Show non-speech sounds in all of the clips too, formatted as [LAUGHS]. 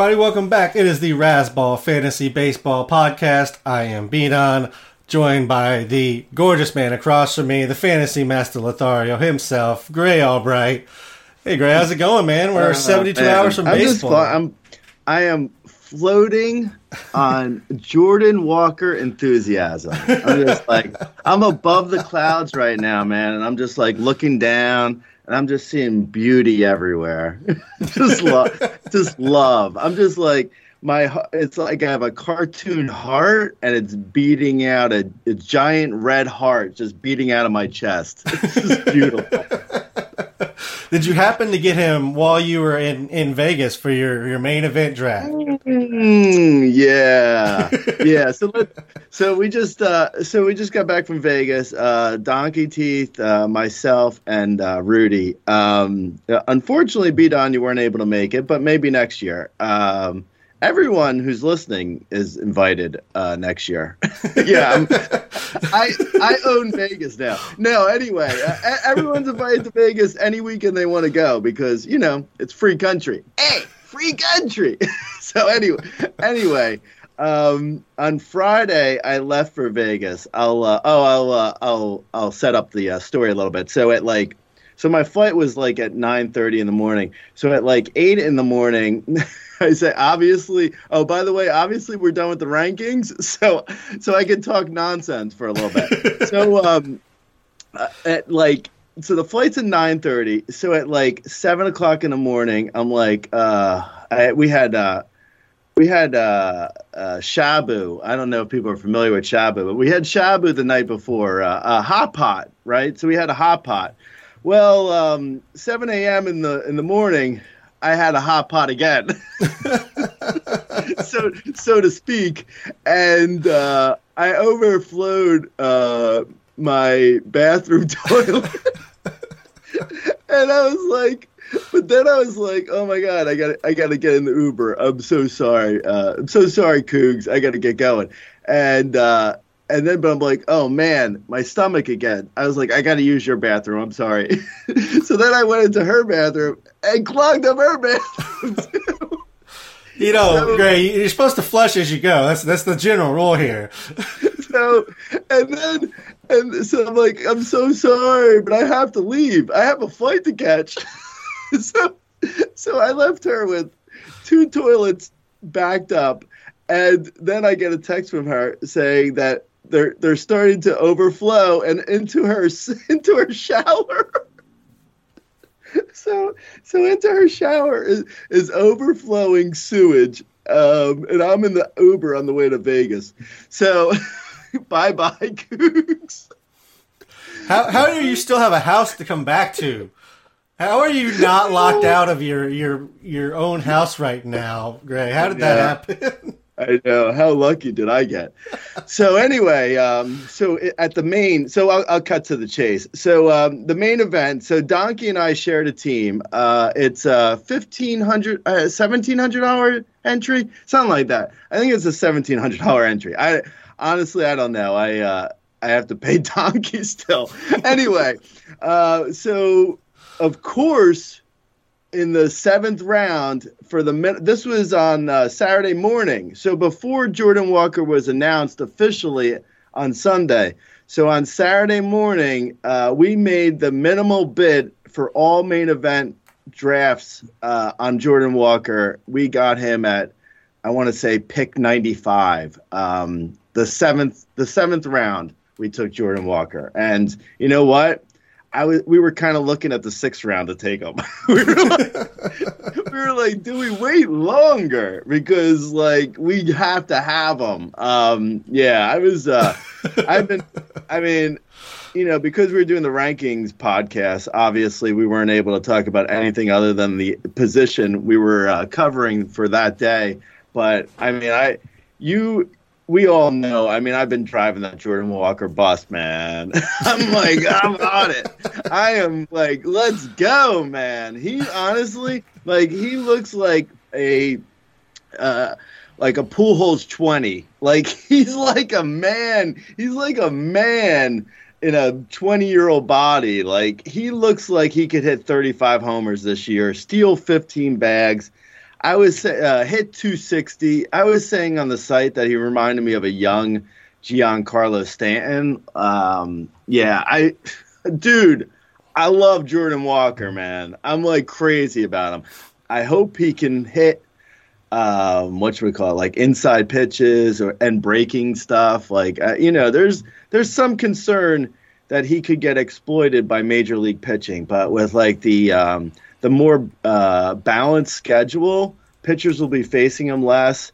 Hey everybody, welcome back. It is the Razzball Fantasy Baseball Podcast. I am B Don, joined by the gorgeous man across from me, the fantasy master Lothario himself, Grey Albright. Hey Grey, how's it going, man? We're Uh, 72 man, hours from I'm baseball. flo- I'm, I am floating on Jordan Walker enthusiasm. I'm just like, I'm above the clouds right now, man, and I'm just like looking down, and I'm just seeing beauty everywhere. [LAUGHS] just love, [LAUGHS] just love. I'm just like my. It's like I have a cartoon heart, and it's beating out a, a giant red heart, just beating out of my chest. [LAUGHS] It's just beautiful. Did you happen to get him while you were in, in Vegas for your, your main event draft? Mm, yeah, yeah. So let, so we just uh, so we just got back from Vegas. Uh, Donkey Teeth, uh, myself, and uh, Rudy. Um, unfortunately, beat on you weren't able to make it, but maybe next year. Um, everyone who's listening is invited uh, next year. [LAUGHS] [LAUGHS] yeah, I I own Vegas now. No, anyway, uh, everyone's invited to Vegas any weekend they want to go because you know it's free country. Hey, free country. [LAUGHS] so anyway, anyway, um, on Friday I left for Vegas. I'll uh, oh I'll uh, I'll I'll set up the uh, story a little bit. So at like. So my flight was like at 9:30 in the morning. So at like 8 in the morning, [LAUGHS] I say obviously, oh by the way, obviously we're done with the rankings. [LAUGHS] So so I can talk nonsense for a little bit. so [LAUGHS] um uh, at like so the flight's at 9:30. So at like 7 o'clock in the morning, I'm like uh I, we had uh we had uh, uh, shabu. I don't know if people are familiar with shabu, but we had shabu the night before. Uh, a hot pot, right? So we had a hot pot. Well, um, 7 a.m. in the in the morning, I had a hot pot again, [LAUGHS] so so to speak, and uh, I overflowed uh, my bathroom [LAUGHS] toilet, and I was like, but then I was like, oh my god, I got I got to get in the Uber. I'm so sorry. Uh, I'm so sorry, Cougs. I got to get going, and. Uh, and then, but I'm like, oh man, my stomach again. I was like, I got to use your bathroom. I'm sorry. [LAUGHS] so then I went into her bathroom and clogged up her [LAUGHS] bathroom. too. You know, So- Grey, you're supposed to flush as you go. That's that's the general rule here. [LAUGHS] so, and then, and so I'm like, I'm so sorry, but I have to leave. I have a flight to catch. so, so I left her with two toilets backed up, and then I get a text from her saying that they're they're starting to overflow and into her [LAUGHS] into her shower. so so into her shower is, is overflowing sewage um, and i'm in the uber on the way to vegas so [LAUGHS] bye bye gooks How how do you still have a house to come back to? How are you not locked out of your your your own house right now, Grey? How did that happen? [LAUGHS] I know. How lucky did I get? So anyway, um, so at the main, so I'll, I'll cut to the chase. So um, the main event. So Donkey and I shared a team. Uh, it's a fifteen hundred, uh, seventeen hundred dollar entry, something like that. I think it's a seventeen hundred dollar entry. I honestly, I don't know. I uh, I have to pay [LAUGHS] Donkey still. Anyway, uh, so of course in the seventh round for the this was on uh, Saturday morning, so before Jordan Walker was announced officially on Sunday. So on Saturday morning, uh, we made the minimal bid for all main event drafts uh, on Jordan Walker. We got him at I want to say pick ninety five. Um, the seventh the seventh round, we took Jordan Walker, and you know what? I was we were kind of looking at the sixth round to take him. [LAUGHS] we, were like, we were like, do we wait longer because like we have to have him? Um, yeah, I was. Uh, I've been. I mean, you know, because we were doing the rankings podcast, obviously we weren't able to talk about anything other than the position we were uh, covering for that day. But I mean, I you we all know. I mean, I've been driving that Jordan Walker bus, man. [LAUGHS] I'm like, I'm on it. I am like, let's go, man. He honestly, like, he looks like a, uh, like a Pujols twenty. Like [LAUGHS] he's like a man. He's like a man in a 20 year old body. Like he looks like he could hit 35 homers this year, steal 15 bags. I was uh, hit 260. I was saying on the site that he reminded me of a young Giancarlo Stanton. Um, yeah, I, [LAUGHS] dude, I love Jordan Walker, man. I'm like crazy about him. I hope he can hit um, what should we call it, like inside pitches or and breaking stuff. Like uh, you know, there's there's some concern that he could get exploited by major league pitching, but with like the um, the more uh, balanced schedule, pitchers will be facing him less.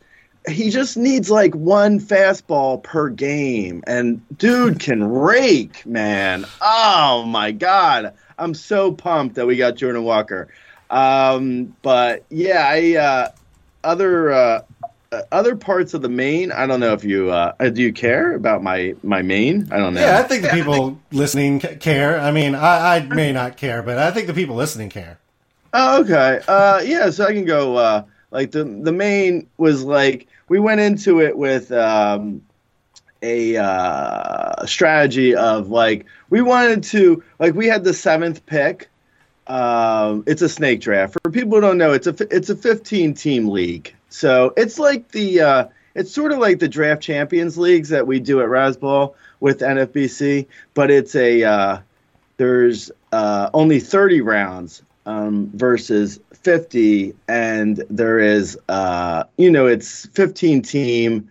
He just needs like one fastball per game, and dude can rake, man. Oh my god, I'm so pumped that we got Jordan Walker. Um, but yeah, I uh, other uh, other parts of the main. I don't know if you uh, do you care about my my main. I don't know. Yeah, I think the people listening care. I mean, I, I, may not care, but I think the people listening care. Oh, okay. Uh, yeah, so I can go. Uh, like the the main was like we went into it with um, a uh, strategy of like we wanted to like we had the seventh pick um, it's a snake draft. For people who don't know, it's a it's a 15 team league. So it's like the uh, it's sort of like the draft champions leagues that we do at Razzball with NFBC, but it's a uh, there's uh, only 30 rounds um, versus 50, and there is uh, you know it's 15 team,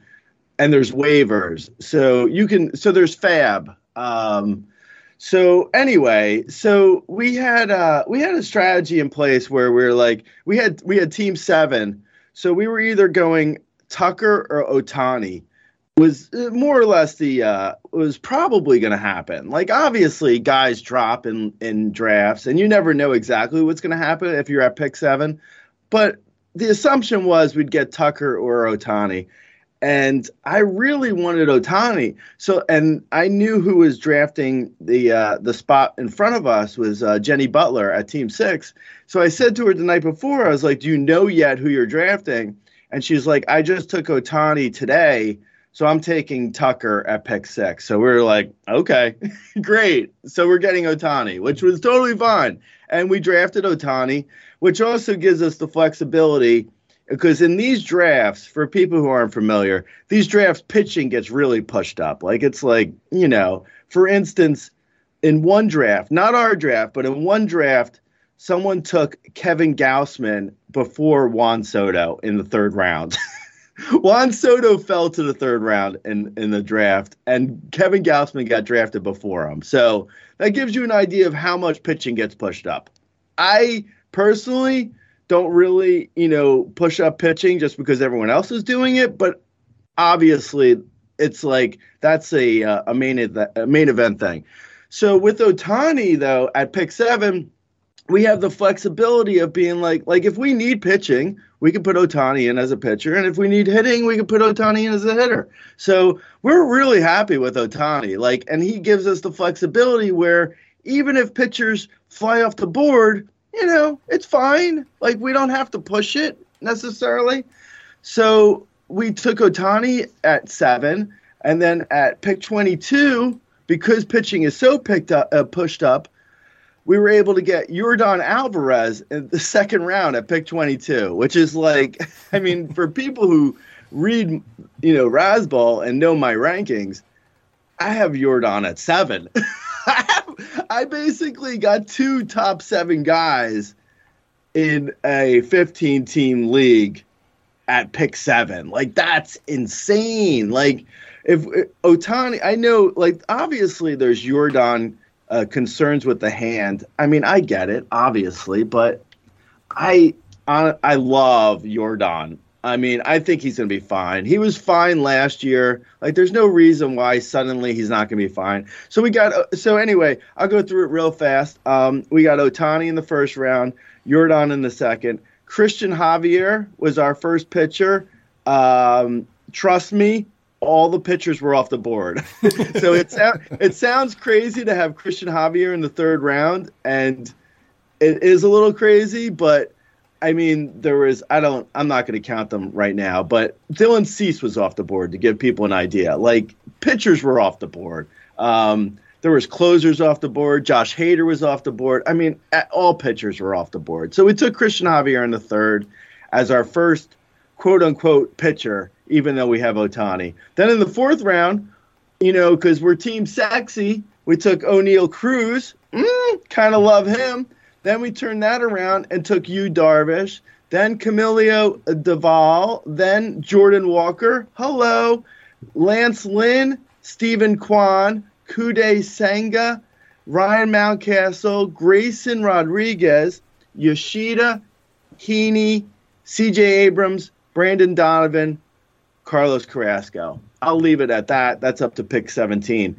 and there's waivers. So you can so there's Fab. Um, so anyway, so we had uh, we had a strategy in place where we are like we had we had team seven, so we were either going Tucker or Ohtani was uh, more or less the uh, was probably going to happen. Like obviously, guys drop in in drafts, and you never know exactly what's going to happen if you're at pick seven. But the assumption was we'd get Tucker or Ohtani, and I really wanted Ohtani. So, and I knew who was drafting the uh, the spot in front of us was uh, Jenny Butler at Team Six. So I said to her the night before, I was like, "Do you know yet who you're drafting?" And she's like, "I just took Ohtani today." So I'm taking Tucker at pick six. So we are like, okay, [LAUGHS] great. So we're getting Ohtani, which was totally fine. And we drafted Ohtani, which also gives us the flexibility because in these drafts, for people who aren't familiar, these drafts pitching gets really pushed up. Like it's like, you know, for instance, in one draft, not our draft, but in one draft, someone took Kevin Gausman before Juan Soto in the third round. [LAUGHS] [LAUGHS] Juan Soto fell to the third round in, in the draft, and Kevin Gausman got drafted before him. So that gives you an idea of how much pitching gets pushed up. I personally don't really, you know, push up pitching just because everyone else is doing it. But obviously, it's like that's a uh, a main event, a main event thing. So with Ohtani, though, at pick seven, we have the flexibility of being like, like if we need pitching, we can put Ohtani in as a pitcher, and if we need hitting, we can put Ohtani in as a hitter. So we're really happy with Ohtani. Like, and he gives us the flexibility where even if pitchers fly off the board, you know, it's fine. Like we don't have to push it necessarily. So we took Ohtani at seven, and then at pick 22, because pitching is so picked up, uh, pushed up, we were able to get Yordan Alvarez in the second round at pick 22, which is like, [LAUGHS] I mean, for people who read, you know, Razzball and know my rankings, I have Yordan at seven. [LAUGHS] I basically got two top seven guys in a 15 team league at pick seven. Like that's insane. Like if Ohtani, I know, like obviously there's Yordan uh, concerns with the hand. I mean, I get it, obviously, but I I, I love Yordan. I mean, I think he's going to be fine. He was fine last year. Like, there's no reason why suddenly he's not going to be fine. So we got. Uh, so anyway, I'll go through it real fast. Um, we got Ohtani in the first round, Yordan in the second. Christian Javier was our first pitcher. Um, trust me, all the pitchers were off the board. [LAUGHS] so it it sounds crazy to have Christian Javier in the third round, and it is a little crazy, but I mean, there was I don't I'm not going to count them right now, but Dylan Cease was off the board to give people an idea. Like pitchers were off the board. Um, there was closers off the board. Josh Hader was off the board. I mean, all pitchers were off the board. So we took Christian Javier in the third. as our first quote unquote pitcher, even though we have Ohtani. Then in the fourth round, you know, because we're team sexy, we took Oneil Cruz. Mm, kind of love him. Then we turned that around and took Yu Darvish. Then Camilo Doval. Then Jordan Walker. Hello. Lance Lynn. Steven Kwan. Kodai Senga. Ryan Mountcastle. Grayson Rodriguez. Yoshida. Heaney. CJ Abrams. Brendan Donovan. Carlos Carrasco. I'll leave it at that. That's up to pick 17.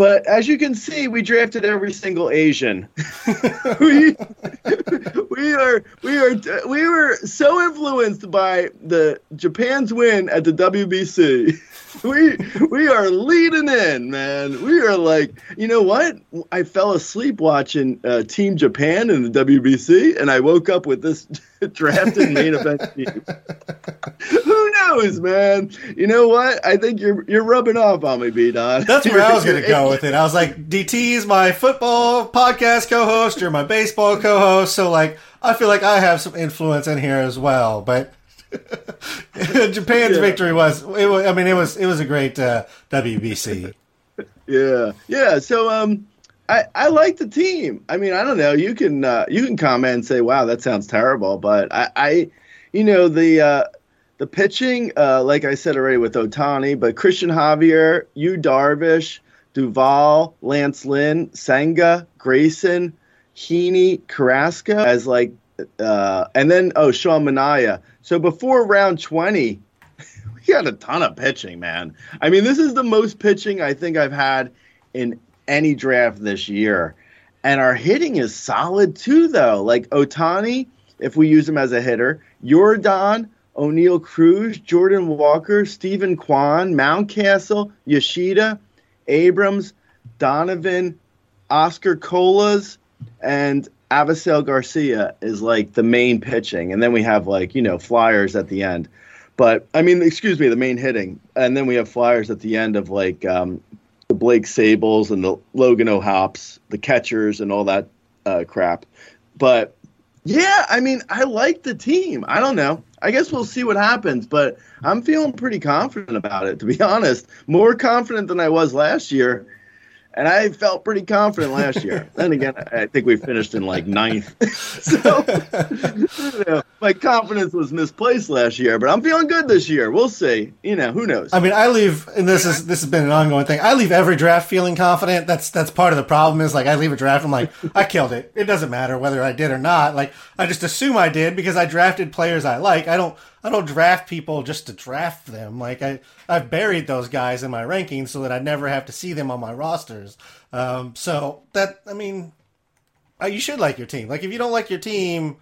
But as you can see, we drafted every single Asian. [LAUGHS] we, [LAUGHS] we are we are we were so influenced by the Japan's win at the WBC. [LAUGHS] We we are leading in, man. We are like, you know what? I fell asleep watching uh, Team Japan in the WBC, and I woke up with this drafted main event team. Knows, man? You know what? I think you're you're rubbing off on me, B Don. That's where I was going to go [LAUGHS] with it. I was like, DT's my football podcast co-host. You're my baseball co-host. So like, I feel like I have some influence in here as well. But [LAUGHS] Japan's yeah. victory was, it was. I mean, it was it was a great uh, WBC. [LAUGHS] Yeah, yeah. So um, I I like the team. I mean, I don't know. You can uh, you can comment and say, "Wow, that sounds terrible," but I, I you know, the uh, the pitching, uh, like I said already with Ohtani, but Christian Javier, Yu Darvish, Doval, Lance Lynn, Senga, Grayson, Heaney, Carrasco as like, uh, and then oh Sean Manaea. So before round twenty, [LAUGHS] we got a ton of pitching, man. I mean, this is the most pitching I think I've had in any draft this year, and our hitting is solid too, though. Like Ohtani, if we use him as a hitter, Yordan. Oneil Cruz, Jordan Walker, Steven Kwan, Mountcastle, Yoshida, Abrams, Donovan, Oscar Colas, and Avisail Garcia is like the main pitching, and then we have like you know flyers at the end. But I mean, excuse me, the main hitting, and then we have flyers at the end of like um, the Blake Sabols and the Logan O'Hoppes, the catchers, and all that uh, crap. But yeah, I mean, I like the team. I don't know. I guess we'll see what happens, but I'm feeling pretty confident about it, to be honest. More confident than I was last year and I felt pretty confident last year. [LAUGHS] then again, I think we finished in like ninth. [LAUGHS] so [LAUGHS] you know, my confidence was misplaced last year, but I'm feeling good this year. We'll see. You know, who knows? I mean, I leave, and this is this has been an ongoing thing. I leave every draft feeling confident. That's that's part of the problem. Is like I leave a draft, I'm like, I killed it. It doesn't matter whether I did or not. Like I just assume I did because I drafted players I like. I don't I don't draft people just to draft them. Like I, I've buried those guys in my rankings so that I never have to see them on my rosters. Um, so that I mean, uh, you should like your team. Like if you don't like your team,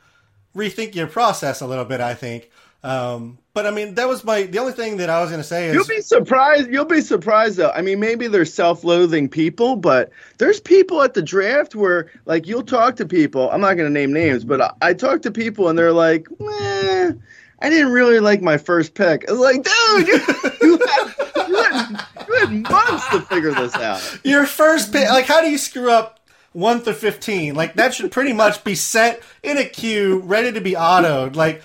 rethink your process a little bit. I think. Um, but I mean, that was my the only thing that I was going to say is you'll be surprised. You'll be surprised though. I mean, maybe they're self-loathing people, but there's people at the draft where like you'll talk to people. I'm not going to name names, but I, I talk to people and they're like, Meh I didn't really like my first pick. I was like, dude, you, you, had, you, had, you had months to figure this out. Your first pick, like, how do you screw up one through 15? Like, that should pretty much be set in a queue, ready to be autoed. Like,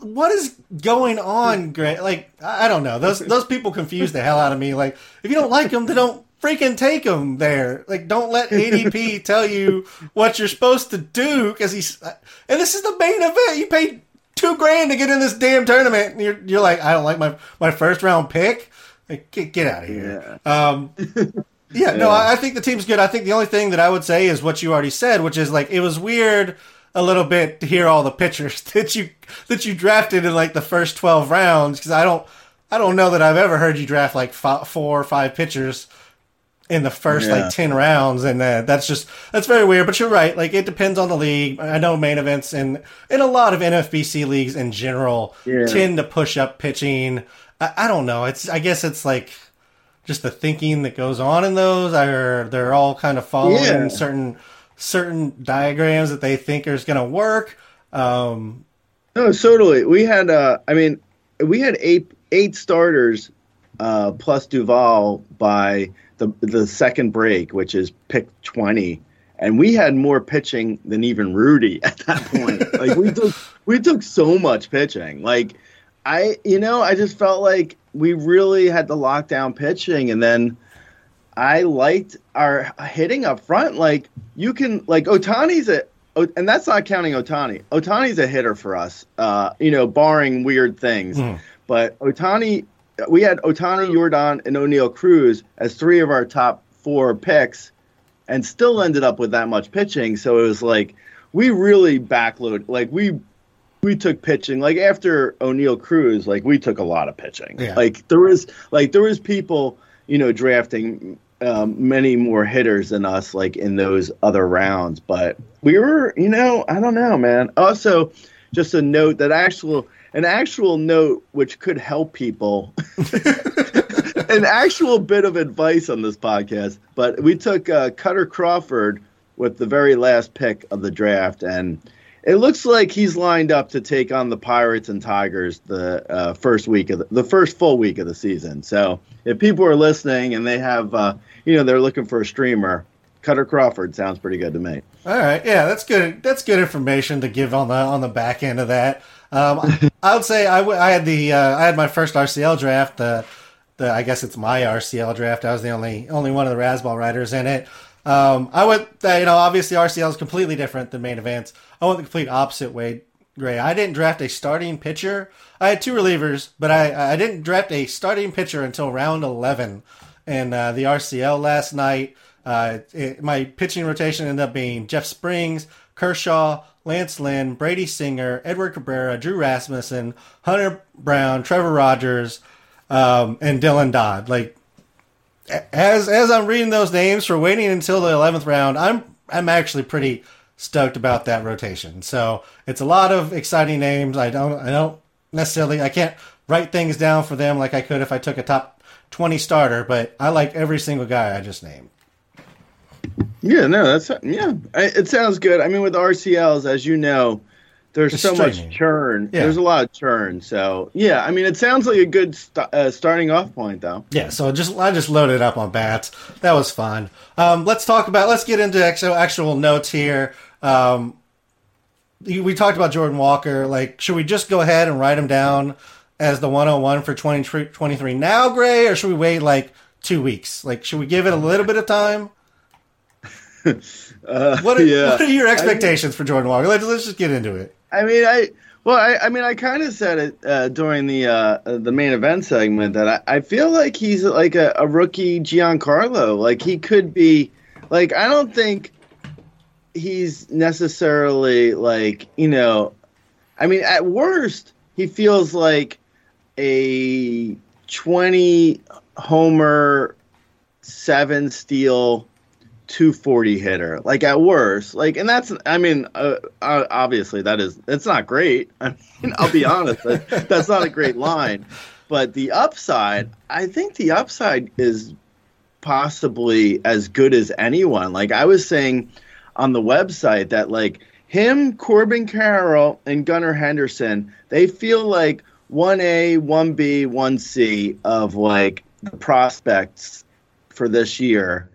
what is going on, Greg? Like, I don't know. Those those people confuse the hell out of me. Like, if you don't like them, then don't freaking take them there. Like, don't let ADP [LAUGHS] tell you what you're supposed to do because he's. And this is the main event. You paid two grand to get in this damn tournament. And you're, you're like, I don't like my, my first round pick. Like, get, get out of here. Yeah. Um, [LAUGHS] yeah, no, I, I think the team's good. I think the only thing that I would say is what you already said, which is like, it was weird a little bit to hear all the pitchers [LAUGHS] that you, that you drafted in like the first 12 rounds. Cause I don't, I don't know that I've ever heard you draft like five, four or five pitchers in the first yeah. like 10 rounds and uh, that's just that's very weird but you're right like it depends on the league i know main events and in a lot of nfbc leagues in general yeah. tend to push up pitching I, I, don't know it's i guess it's like just the thinking that goes on in those are they're all kind of following yeah. certain certain diagrams that they think is going to work um no totally we had uh i mean we had eight eight starters uh plus doval by the the second break, which is pick twenty, and we had more pitching than even Rudy [LAUGHS] at that point. like we took we took so much pitching. Like I, you know, I just felt like we really had to lock down pitching, and then I liked our hitting up front. Like you can, like Ohtani's a, and that's not counting Ohtani. Ohtani's a hitter for us. Uh, you know, barring weird things, mm. but Ohtani, we had Ohtani, Yordan, and Oneil Cruz as three of our top four picks, and still ended up with that much pitching. So it was like we really backload, like we we took pitching like after Oneil Cruz, like we took a lot of pitching. Yeah. Like there was like there was people, you know, drafting um, many more hitters than us, like in those other rounds. But we were, you know, I don't know, man. Also, just a note that actual an actual note which could help people. [LAUGHS] an actual bit of advice on this podcast, but we took uh, Kutter Crawford with the very last pick of the draft, and it looks like he's lined up to take on the Pirates and Tigers the uh, first week of the, the, first full week of the season. So if people are listening and they have, uh, you know, they're looking for a streamer, Kutter Crawford sounds pretty good to me. All right, yeah, that's good. That's good information to give on the on the back end of that. Um, I would say I, w- I had the uh, I had my first RCL draft. The, the I guess it's my RCL draft. I was the only only one of the Razzball writers in it. Um, I went, uh, you know, obviously RCL is completely different than main events. I went the complete opposite way, Grey. I didn't draft a starting pitcher. I had two relievers, but I, I didn't draft a starting pitcher until round 11 in uh, the RCL last night. Uh, it, my pitching rotation ended up being Jeff Springs, Kershaw, Lance Lynn, Brady Singer, Edward Cabrera, Drew Rasmussen, Hunter Brown, Trevor Rogers, um, and Dylan Dodd. Like as as I'm reading those names for waiting until the eleventh round, I'm I'm actually pretty stoked about that rotation. So it's a lot of exciting names. I don't I don't necessarily I can't write things down for them like I could if I took a top twenty starter, but I like every single guy I just named. Yeah, no, that's yeah. It sounds good. I mean, with RCLs, as you know, there's it's so much churn. Yeah. There's a lot of churn. So yeah, I mean, it sounds like a good st- uh, starting off point, though. Yeah. So just I just loaded up on bats. That was fun. Um, let's talk about. Let's get into actual actual notes here. Um, we talked about Jordan Walker. Like, should we just go ahead and write him down as the 101 for 2023 now, Grey, or should we wait like two weeks? Like, should we give it a little bit of time? [LAUGHS] uh, what, are, yeah. what are your expectations I for Jordan Walker? Let's, let's just get into it. I mean, I well, I, I mean, I kind of said it uh, during the uh, the main event segment that I, I feel like he's like a, a rookie Giancarlo. Like he could be, like I don't think he's necessarily like you know, I mean, at worst he feels like a twenty homer, seven steal 240 hitter like at worst like and that's i mean uh, uh, obviously that is it's not great. [LAUGHS] I mean i'll be honest that, that's not a great line. But the upside i think the upside is possibly as good as anyone. Like i was saying on the website that like him corbin carroll and gunnar henderson they feel like 1a 1b 1c of like the prospects for this year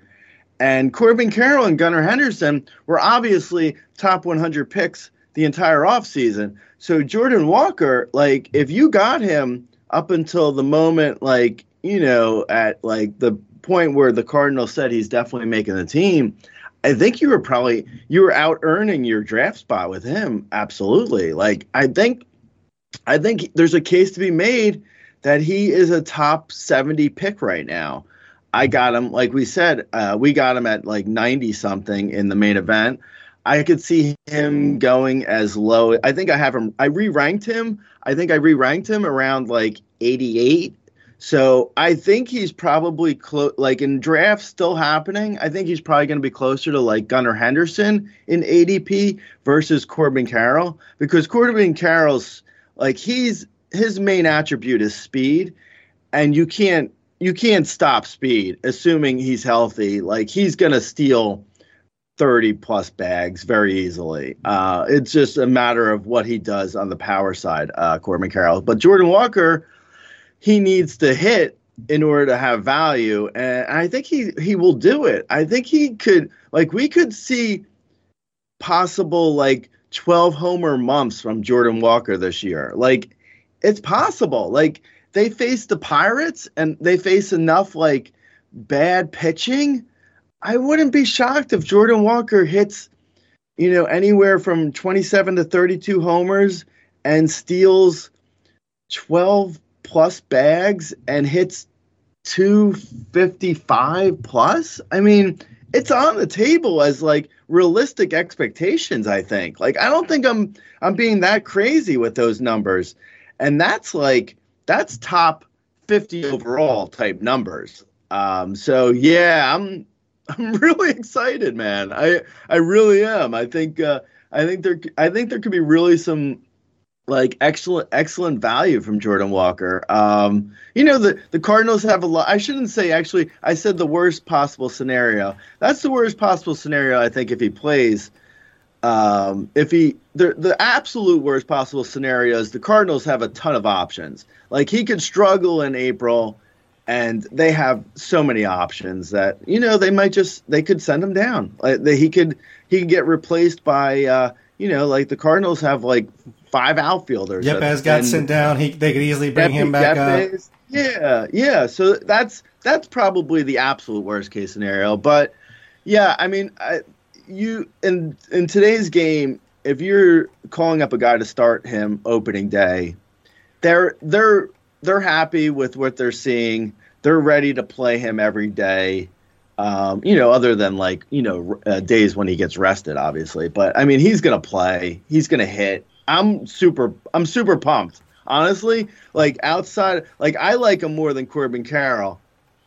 and Corbin Carroll and Gunnar Henderson were obviously top 100 picks the entire offseason. So Jordan Walker, like, if you got him up until the moment, like, you know, at like the point where the Cardinals said he's definitely making the team, I think you were probably you were out earning your draft spot with him. Absolutely. Like I think I think there's a case to be made that he is a top 70 pick right now. I got him, like we said, uh, we got him at like 90 something in the main event. I could see him going as low. I think I have him, I re ranked him. I think I re ranked him around like 88. So I think he's probably close, like in drafts still happening. I think he's probably going to be closer to like Gunnar Henderson in ADP versus Corbin Carroll because Corbin Carroll's like he's his main attribute is speed, and you can't you can't stop speed, assuming he's healthy. Like he's gonna steal thirty plus bags very easily. Uh, it's just a matter of what he does on the power side, uh, Corbin Carroll. But Jordan Walker, he needs to hit in order to have value, and I think he he will do it. I think he could like we could see possible like 12 homer months from Jordan Walker this year. Like it's possible. Like they face the Pirates and they face enough like bad pitching. I wouldn't be shocked if Jordan Walker hits, you know, anywhere from 27 to 32 homers and steals 12 plus bags and hits 255 plus. I mean, it's on the table as like realistic expectations, I think. Like I don't think I'm I'm being that crazy with those numbers. And that's like that's top 50 overall type numbers. Um, so yeah, I'm [LAUGHS] I'm really excited, man. I I really am. I think uh, I think there I think there could be really some like excellent excellent value from Jordan Walker. Um, you know the the Cardinals have a lot. I shouldn't say actually. I said the worst possible scenario. That's the worst possible scenario. I think if he plays, um, if he the the absolute worst possible scenario is the Cardinals have a ton of options. Like he could struggle in April, and they have so many options that you know they might just they could send him down. Like they, he could he could get replaced by. Uh, you know, like the Cardinals have like five outfielders. Yepez got sent down. He they could easily bring him back up. Yeah, yeah. So that's that's probably the absolute worst case scenario. But yeah, I mean, I, you in in today's game, if you're calling up a guy to start him opening day, they're they're they're happy with what they're seeing. They're ready to play him every day. Um, you know, other than like you know uh, days when he gets rested, obviously. But I mean, he's gonna play. He's gonna hit. I'm super. I'm super pumped. Honestly, like outside, like I like him more than Corbin Carroll.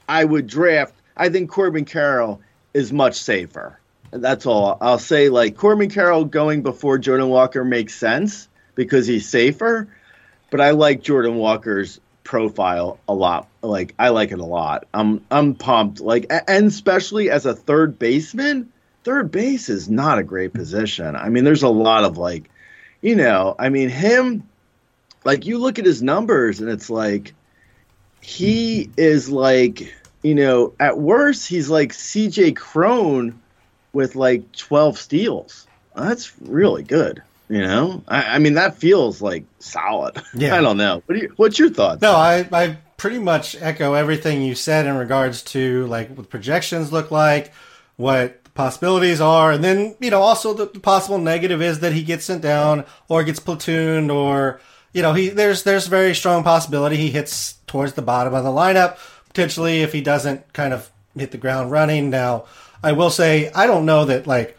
I would draft. I think Corbin Carroll is much safer. That's all I'll say. Like Corbin Carroll going before Jordan Walker makes sense because he's safer. But I like Jordan Walker's profile a lot. Like I like it a lot. I'm I'm pumped. Like and especially as a third baseman, third base is not a great position. I mean, there's a lot of like, you know, I mean him. Like you look at his numbers and it's like he is like you know at worst he's like C.J. Cron with like 12 steals. That's really good. You know, I, I, mean, that feels like solid. Yeah. [LAUGHS] I don't know. What you, what's your thoughts? No, I, I pretty much echo everything you said in regards to like what projections look like, what possibilities are, and then you know also the, the possible negative is that he gets sent down or gets platooned or you know he there's there's very strong possibility he hits towards the bottom of the lineup potentially if he doesn't kind of hit the ground running. Now, I will say I don't know that like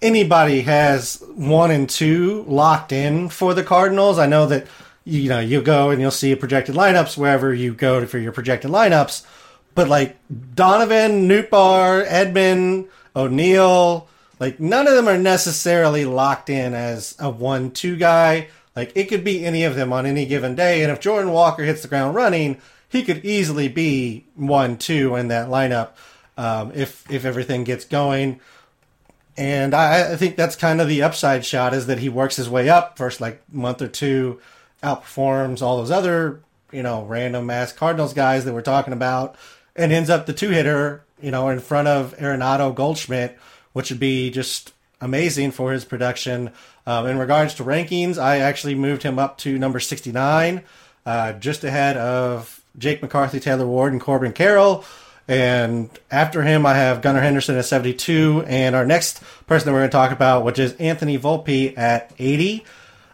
anybody has one and two locked in for the Cardinals. I know that you know you go and you'll see projected lineups wherever you go for your projected lineups, but like Donovan, Nootbaar, Edman, O'Neill, like none of them are necessarily locked in as a one-two guy. Like it could be any of them on any given day, and if Jordan Walker hits the ground running, he could easily be one-two in that lineup um, if if everything gets going. And I, I, think that's kind of the upside shot is that he works his way up first, like month or two, outperforms all those other, you know, random ass Cardinals guys that we're talking about, and ends up the two hitter, you know, in front of Arenado Goldschmidt, which would be just amazing for his production. Um, in regards to rankings, I actually moved him up to number 69, uh, just ahead of Jake McCarthy, Taylor Ward, and Corbin Carroll. And after him, I have Gunnar Henderson at 72. And our next person that we're going to talk about, which is Anthony Volpe at 80.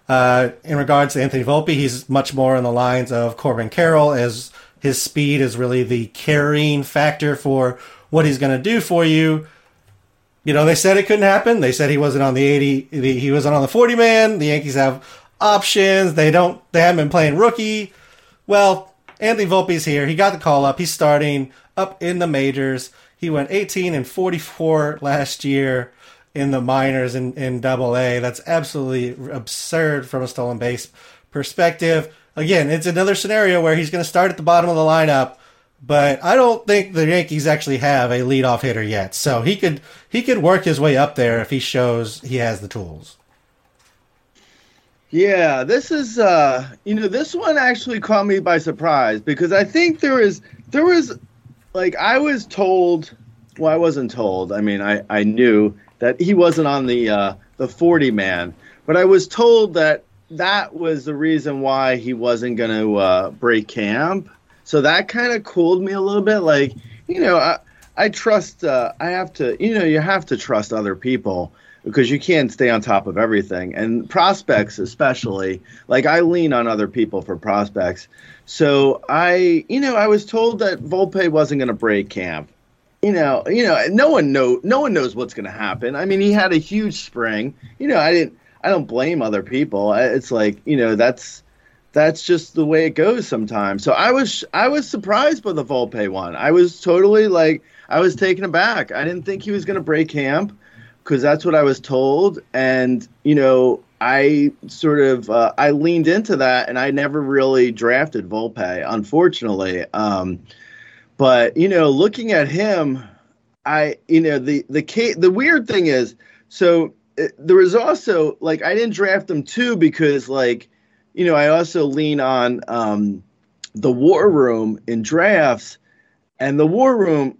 Uh, in regards to Anthony Volpe, he's much more in the lines of Corbin Carroll, as his speed is really the carrying factor for what he's going to do for you. You know, they said it couldn't happen. They said he wasn't on the 80, he wasn't on the 40 man. The Yankees have options. They don't, they haven't been playing rookie. Well, Anthony Volpe's here. He got the call up. He's starting up in the majors. He went 18 and 44 last year in the minors in, in double A. That's absolutely absurd from a stolen base perspective. Again, it's another scenario where he's going to start at the bottom of the lineup, but I don't think the Yankees actually have a leadoff hitter yet. So he could he could work his way up there if he shows he has the tools. Yeah, this is uh you know, this one actually caught me by surprise because I think there is there was like I was told. Well, I wasn't told. I mean, I I knew that he wasn't on the uh, the 40 man, but I was told that that was the reason why he wasn't going to uh, break camp. So that kind of cooled me a little bit. Like, you know, I, I trust, uh, I have to, you know, you have to trust other people because you can't stay on top of everything. And prospects, especially, like I lean on other people for prospects. So I, you know, I was told that Volpe wasn't going to break camp. You know, you know, no one know, no one knows what's going to happen. I mean, he had a huge spring. You know, I didn't, I don't blame other people. It's like you know that's that's just the way it goes sometimes. So I was I was surprised by the Volpe one. I was totally like I was taken aback. I didn't think he was going to break camp because that's what I was told, and you know I sort of uh, I leaned into that, and I never really drafted Volpe, unfortunately. Um, but you know, looking at him, I you know the the the weird thing is so there was also like I didn't draft them too because like you know I also lean on um, the War Room in drafts, and the War Room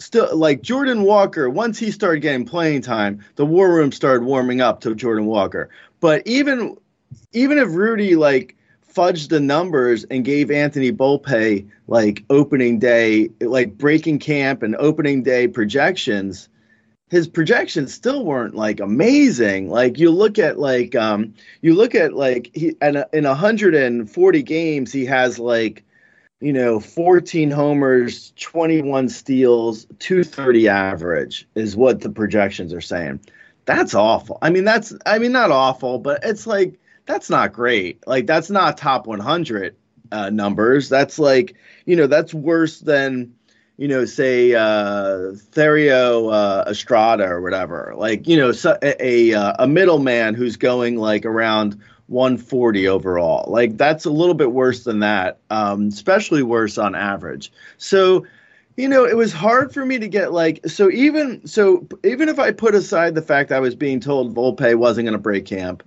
still like Jordan Walker. Once he started getting playing time, the War Room started warming up to Jordan Walker. But even even if Rudy like fudged the numbers and gave Anthony Volpe like opening day, like breaking camp and opening day projections his projections still weren't like amazing. Like you look at like um you look at like he and in 140 games he has like you know 14 homers, 21 steals, 230 average is what the projections are saying. That's awful. I mean that's I mean not awful, but it's like that's not great. Like that's not top 100 uh, numbers. That's like, you know, that's worse than you know, say uh, Thairo uh, Estrada or whatever, like you know, so, a a, a middleman who's going like around 140 overall, like that's a little bit worse than that, um, especially worse on average. So, you know, it was hard for me to get like so even so even if I put aside the fact I was being told Volpe wasn't going to break camp.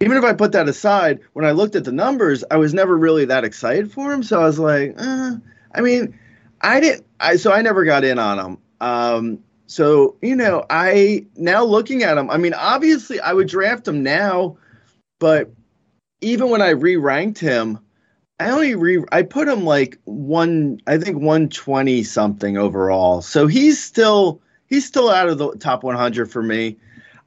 Even if I put that aside, when I looked at the numbers, I was never really that excited for him. So I was like, uh, I mean, I didn't. I so I never got in on him. Um, so you know, I now looking at him. I mean, obviously, I would draft him now, but even when I re-ranked him, I only re I put him like one. I think one twenty something overall. So he's still he's still out of the top one hundred for me.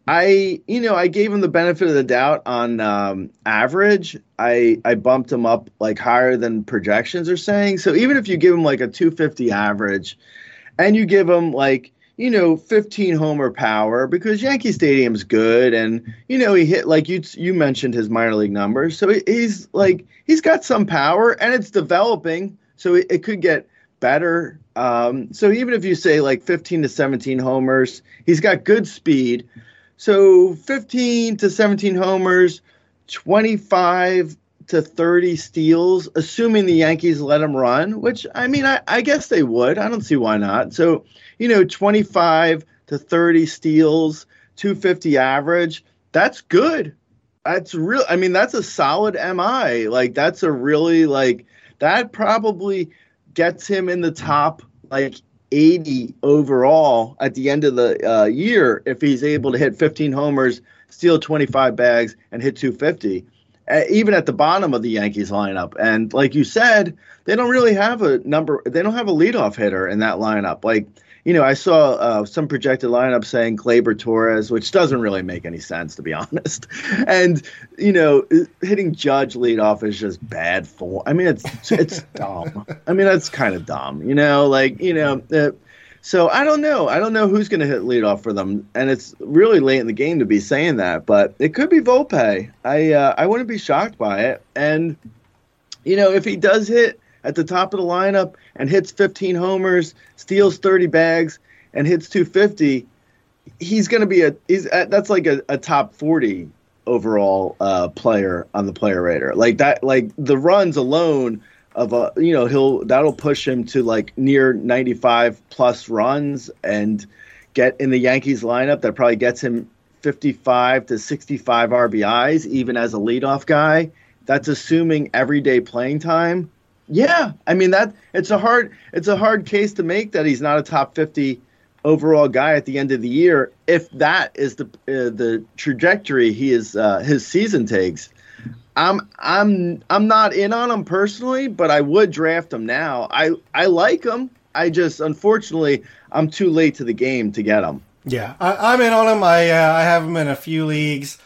I, you know, I gave him the benefit of the doubt on um, average. I I bumped him up like higher than projections are saying. So even if you give him like a 250 average, and you give him like you know 15 homer power because Yankee Stadium's good, and you know he hit like you you mentioned his minor league numbers. So he's like he's got some power, and it's developing. So it, it could get better. Um, so even if you say like 15 to 17 homers, he's got good speed. So 15 to 17 homers, 25 to 30 steals, assuming the Yankees let him run, which I mean, I, I guess they would. I don't see why not. So, you know, 25 to 30 steals, 250 average, that's good. That's real. I mean, that's a solid MI. Like, that's a really, like, that probably gets him in the top, like, 80 overall at the end of the uh, year if he's able to hit 15 homers, steal 25 bags, and hit 250. Uh, even at the bottom of the Yankees lineup, and like you said, they don't really have a number. They don't have a leadoff hitter in that lineup. Like you know, I saw uh, some projected lineup saying Gleyber Torres, which doesn't really make any sense to be [LAUGHS] honest. And you know, hitting Judge leadoff is just bad form. I mean, it's it's [LAUGHS] dumb. I mean, that's kind of dumb. You know, like you know. Uh, so I don't know. I don't know who's going to hit leadoff for them, and it's really late in the game to be saying that. But it could be Volpe. I uh, I wouldn't be shocked by it. And you know, if he does hit at the top of the lineup and hits 15 homers, steals 30 bags, and hits 250, he's going to be a he's that's like a, a top 40 overall uh, player on the player radar. Like that, like the runs alone of a you know he'll that'll push him to like near 95 plus runs and get in the Yankees lineup that probably gets him 55 to 65 RBIs even as a leadoff guy. That's assuming everyday playing time Yeah, I mean that it's a hard it's a hard case to make that he's not a top 50 overall guy at the end of the year if that is the uh, the trajectory he is uh, his season takes. I'm I'm I'm not in on him personally, but I would draft him now. I I like him. I just unfortunately I'm too late to the game to get him. Yeah, I, am in on him. I uh, I have him in a few leagues,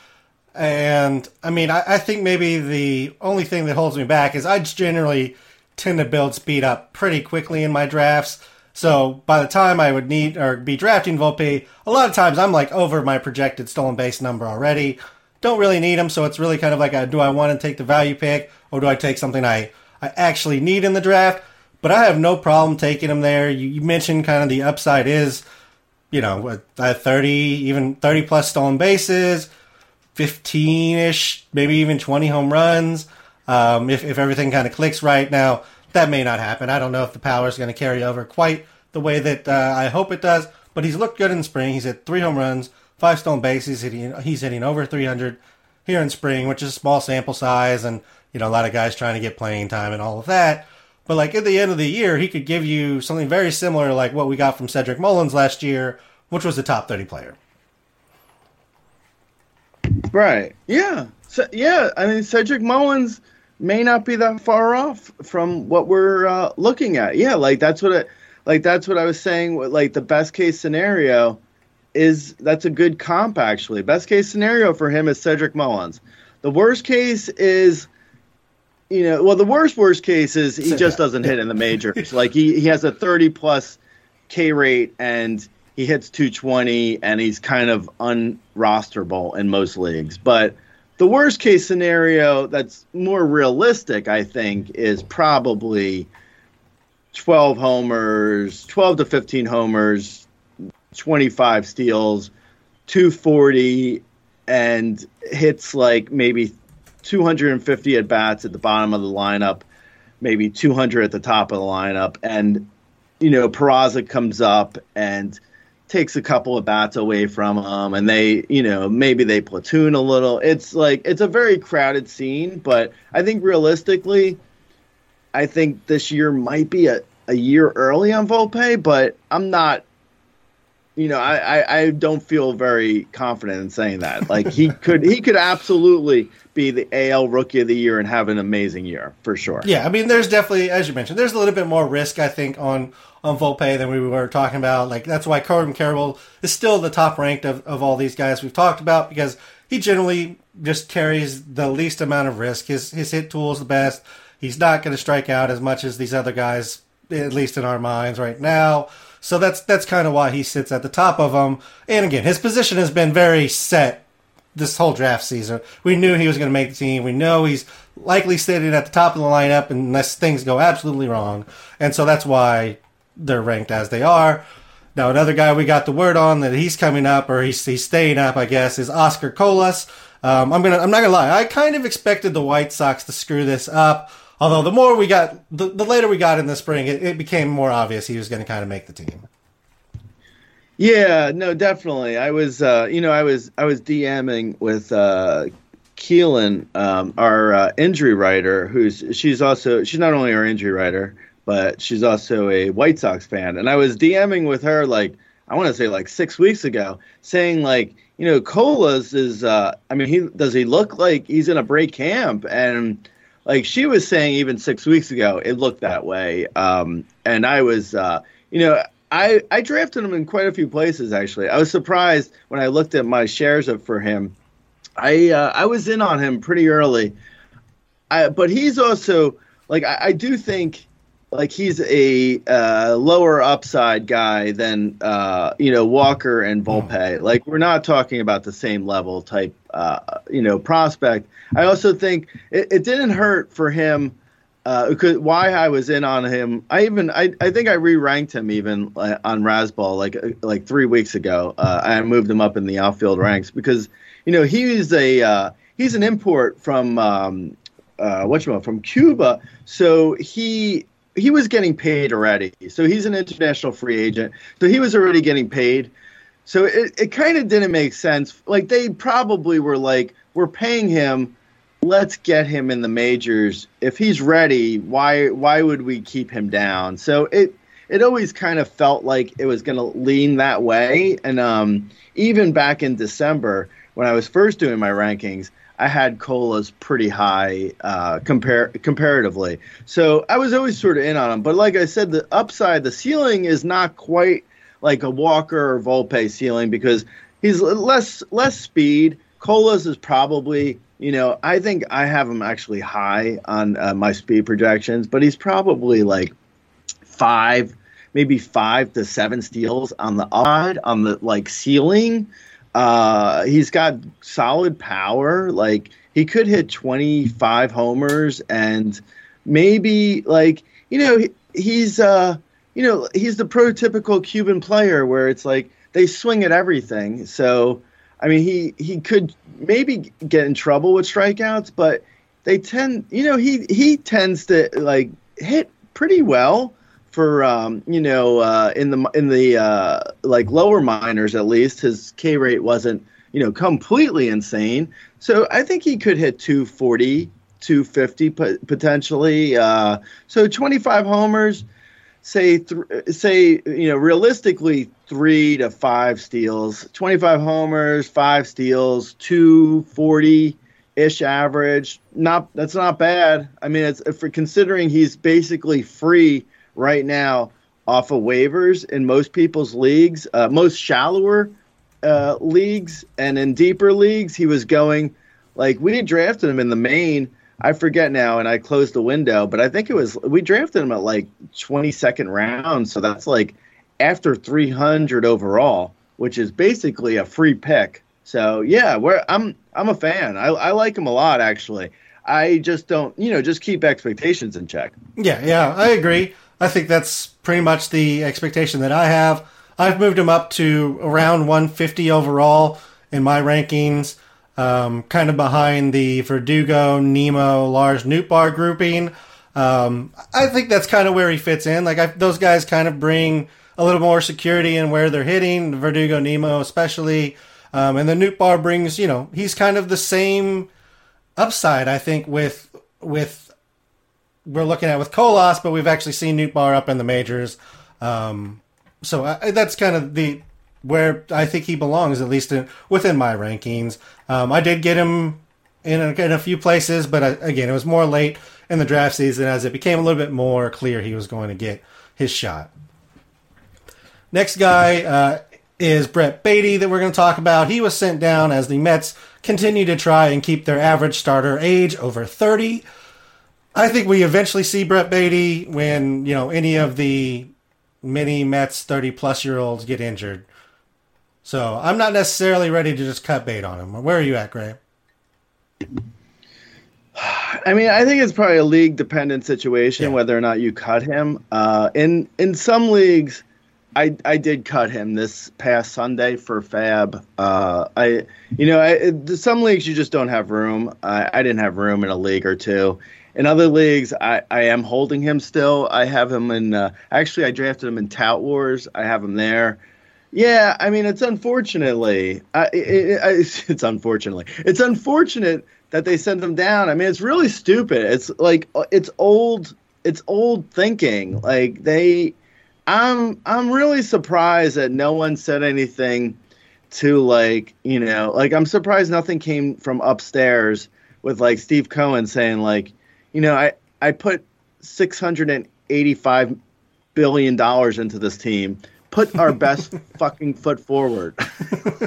and I mean I, I think maybe the only thing that holds me back is I just generally tend to build speed up pretty quickly in my drafts. So by the time I would need or be drafting Volpe, a lot of times I'm like over my projected stolen base number already. Don't really need him, so it's really kind of like a, do I want to take the value pick or do I take something I, I actually need in the draft? But I have no problem taking him there. You, you mentioned kind of the upside is, you know, uh, 30, even 30 plus stolen bases, 15 ish, maybe even 20 home runs um, if, if everything kind of clicks right. Now, that may not happen. I don't know if the power is going to carry over quite the way that uh, I hope it does, but he's looked good in spring. He's hit three home runs, five stolen bases. He's hitting, he's hitting over 300 here in spring, which is a small sample size, and you know a lot of guys trying to get playing time and all of that. But like at the end of the year, he could give you something very similar, like what we got from Cedric Mullins last year, which was a top 30 player. Right. Yeah. So, yeah. I mean, Cedric Mullins may not be that far off from what we're uh, looking at. Yeah, like that's what it, like that's what I was saying. Like the best case scenario is that's a good comp actually. Best case scenario for him is Cedric Mullins. The worst case is, you know, well the worst worst case is he just doesn't hit in the majors. [LAUGHS] like he he has a thirty plus K rate and he hits 220 and he's kind of unrosterable in most leagues. But the worst case scenario that's more realistic, I think, is probably 12 homers, 12 to 15 homers, 25 steals, 240, and hits like maybe 250 at bats at the bottom of the lineup, maybe 200 at the top of the lineup. And, you know, Peraza comes up and takes a couple of bats away from them and they you know maybe they platoon a little. It's like it's a very crowded scene but i think realistically i think this year might be a, a year early on volpe but i'm not you know I, I, I don't feel very confident in saying that. Like he [LAUGHS] could he could absolutely be the al rookie of the year and have an amazing year for sure yeah i mean there's definitely as you mentioned there's a little bit more risk i think on on Volpe than we were talking about. Like that's why Corbin Carroll is still the top ranked of, of all these guys we've talked about because he generally just carries the least amount of risk. His his hit tool is the best. He's not going to strike out as much as these other guys, at least in our minds right now. So that's that's kind of why he sits at the top of them. And again, his position has been very set this whole draft season. We knew he was going to make the team. We know he's likely sitting at the top of the lineup unless things go absolutely wrong. And so that's why they're ranked as they are. Now, another guy we got the word on that he's coming up or he's, he's staying up, I guess, is Oscar Colas. Um, I'm gonna, I'm not gonna lie. I kind of expected the White Sox to screw this up. Although the more we got, the, the later we got in the spring, it, it became more obvious he was going to kind of make the team. Yeah, no, definitely. I was, uh, you know, I was, I was DMing with uh, Keelan, um, our uh, injury writer, who's she's also she's not only our injury writer, but she's also a White Sox fan. And I was DMing with her like I want to say like six weeks ago, saying like you know Colas is uh, I mean he does he look like he's in a break camp and like she was saying even six weeks ago it looked that way. Um, and I was uh, you know. I, I drafted him in quite a few places actually. I was surprised when I looked at my shares up for him. I uh, I was in on him pretty early, I, but he's also like I, I do think like he's a uh, lower upside guy than uh, you know Walker and Volpe. Like we're not talking about the same level type uh, you know prospect. I also think it, it didn't hurt for him. Uh, why I was in on him, I even I, I think I re-ranked him even uh, on Razzball like uh, like three weeks ago. Uh, I moved him up in the outfield ranks because you know he's a uh, he's an import from um, what you from Cuba, so he he was getting paid already. So he's an international free agent. So he was already getting paid. So it, it kind of didn't make sense. Like they probably were like, we're paying him let's get him in the majors. If he's ready, why why would we keep him down? So it it always kind of felt like it was going to lean that way. And um, even back in December when I was first doing my rankings, I had Colas pretty high uh, compare comparatively. So I was always sort of in on him. But like I said, the upside, the ceiling is not quite like a Walker or Volpe ceiling because he's less less speed. Colas is probably you know I think I have him actually high on uh, my speed projections, but he's probably like five, maybe five to seven steals on the odd on the like ceiling. Uh, he's got solid power. Like he could hit 25 homers and maybe like, you know, he, he's, uh, you know, he's the prototypical Cuban player where it's like they swing at everything. So, I mean, he, he could maybe get in trouble with strikeouts, but they tend, you know, he, he tends to like hit pretty well for um, you know uh, in the in the uh, like lower minors at least his K rate wasn't you know completely insane. So I think he could hit 240, 250 potentially. Uh, so 25 homers, say th- say you know realistically three to five steals. 25 homers, five steals, 240 ish average. Not that's not bad. I mean, it's for considering he's basically free right now off of waivers in most people's leagues, uh, most shallower uh, leagues, and in deeper leagues, he was going like we drafted him in the main. I forget now, and I closed the window, but I think it was we drafted him at like 22nd round, so that's like after 300 overall, which is basically a free pick. So yeah, we're, I'm I'm a fan. I, I like him a lot actually. I just don't, you know, just keep expectations in check. Yeah, yeah, I agree. I think that's pretty much the expectation that I have. I've moved him up to around 150 overall in my rankings, um, kind of behind the Verdugo, Nimmo, Lars Nootbaar grouping. Um, I think that's kind of where he fits in. Like I, those guys kind of bring a little more security in where they're hitting. Verdugo, Nimmo especially, um, and the Nootbaar brings. You know, he's kind of the same upside. I think with with we're looking at with Colas, but we've actually seen Nootbaar up in the majors. Um, so I, that's kind of the where I think he belongs, at least in, within my rankings. Um, I did get him in a, in a few places, but I, again, it was more late in the draft season as it became a little bit more clear he was going to get his shot. Next guy uh, is Brett Baty that we're going to talk about. He was sent down as the Mets continue to try and keep their average starter age over 30. I think we eventually see Brett Baty when you know any of the many Mets thirty plus year olds get injured. So I'm not necessarily ready to just cut bait on him. Where are you at, Grey? I mean, I think it's probably a league dependent situation yeah. whether or not you cut him. Uh, in in some leagues, I I did cut him this past Sunday for Fab. Uh, I you know I, some leagues you just don't have room. I, I didn't have room in a league or two, in other leagues, I, I am holding him still. I have him in. Uh, actually, I drafted him in Tout Wars. I have him there. Yeah, I mean, it's unfortunately, I, it, it, [LAUGHS] it's unfortunately, it's unfortunate that they sent them down. I mean, it's really stupid. It's like it's old. It's old thinking. Like they, I'm I'm really surprised that no one said anything to like you know like I'm surprised nothing came from upstairs with like Steve Cohen saying like you know, I I put six hundred and eighty five billion dollars into this team. Put our best [LAUGHS] fucking foot forward.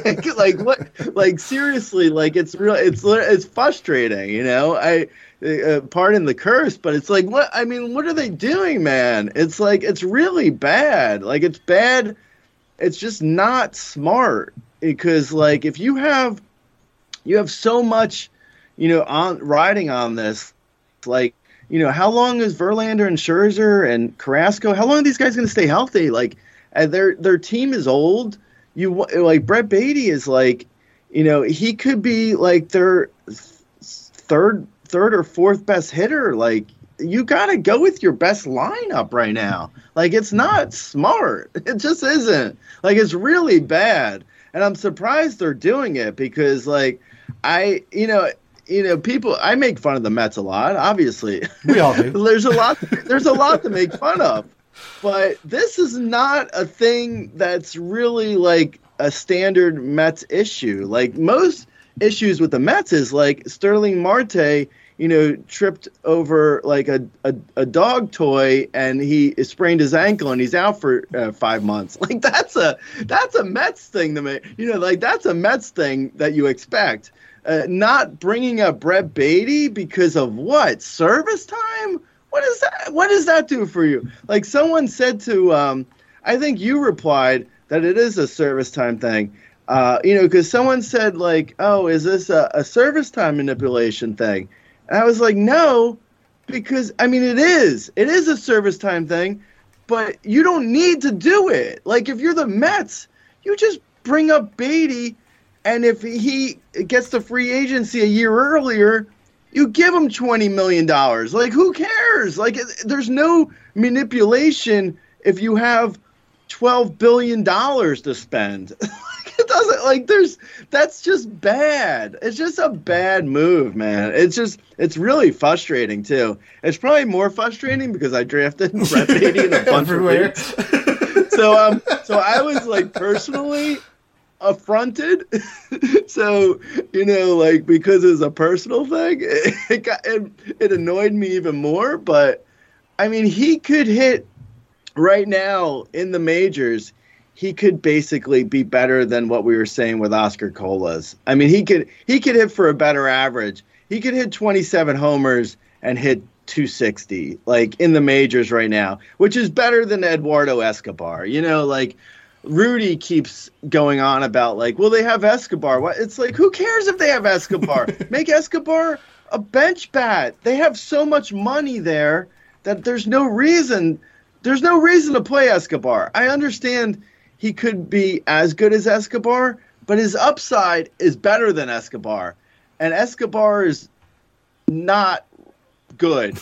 like, [LAUGHS] like what? Like seriously, like it's real. It's it's frustrating. You know, I uh, pardon the curse, but it's like what? I mean, what are they doing, man? It's like it's really bad. Like it's bad. It's just not smart because like if you have you have so much you know on riding on this like, you know, how long is Verlander and Scherzer and Carrasco? How long are these guys going to stay healthy? Like, uh, their their team is old. You like Brett Baty is like, you know, he could be like their third third or fourth best hitter. Like, you got to go with your best lineup right now. Like, it's not smart. [LAUGHS] It just isn't. Like, it's really bad. And I'm surprised they're doing it because, like, I, you know, you know, people. I make fun of the Mets a lot. Obviously, we all do. [LAUGHS] there's a lot. There's a lot to make fun of, but this is not a thing that's really like a standard Mets issue. Like most issues with the Mets is like Starling Marte you know, tripped over like a, a, a, dog toy and he sprained his ankle and he's out for uh, five months. [LAUGHS] Like that's a that's a Mets thing to me. You know, like that's a Mets thing that you expect. Uh, not bringing up Brett Baty because of what service time? What is that? What does that do for you? Like someone said to, um, I think you replied that it is a service time thing. Uh, you know, because someone said like, "Oh, is this a, a service time manipulation thing?" And I was like, no, because I mean, it is. It is a service time thing, but you don't need to do it. Like, if you're the Mets, you just bring up Baty, and if he gets the free agency a year earlier, you give them $20 million. Like, who cares? Like, there's no manipulation if you have $12 billion to spend. [LAUGHS] it doesn't like there's that's just bad. It's just a bad move, man. It's just it's really frustrating too. It's probably more frustrating because I drafted Brett Baty in a bunch of so um so I was like personally affronted. [LAUGHS] so, you know, like because it was a personal thing, it, [LAUGHS] it got it, it annoyed me even more, but I mean, he could hit right now in the majors he could basically be better than what we were saying with Oscar Colas. I mean, he could he could hit for a better average. He could hit 27 homers and hit 260 like in the majors right now, which is better than Eduardo Escobar. You know, like Rudy keeps going on about like, well, they have Escobar. What? It's like, who cares if they have Escobar? [LAUGHS] Make Escobar a bench bat. They have so much money there that there's no reason. There's no reason to play Escobar. I understand he could be as good as Escobar, but his upside is better than Escobar. And Escobar is not good.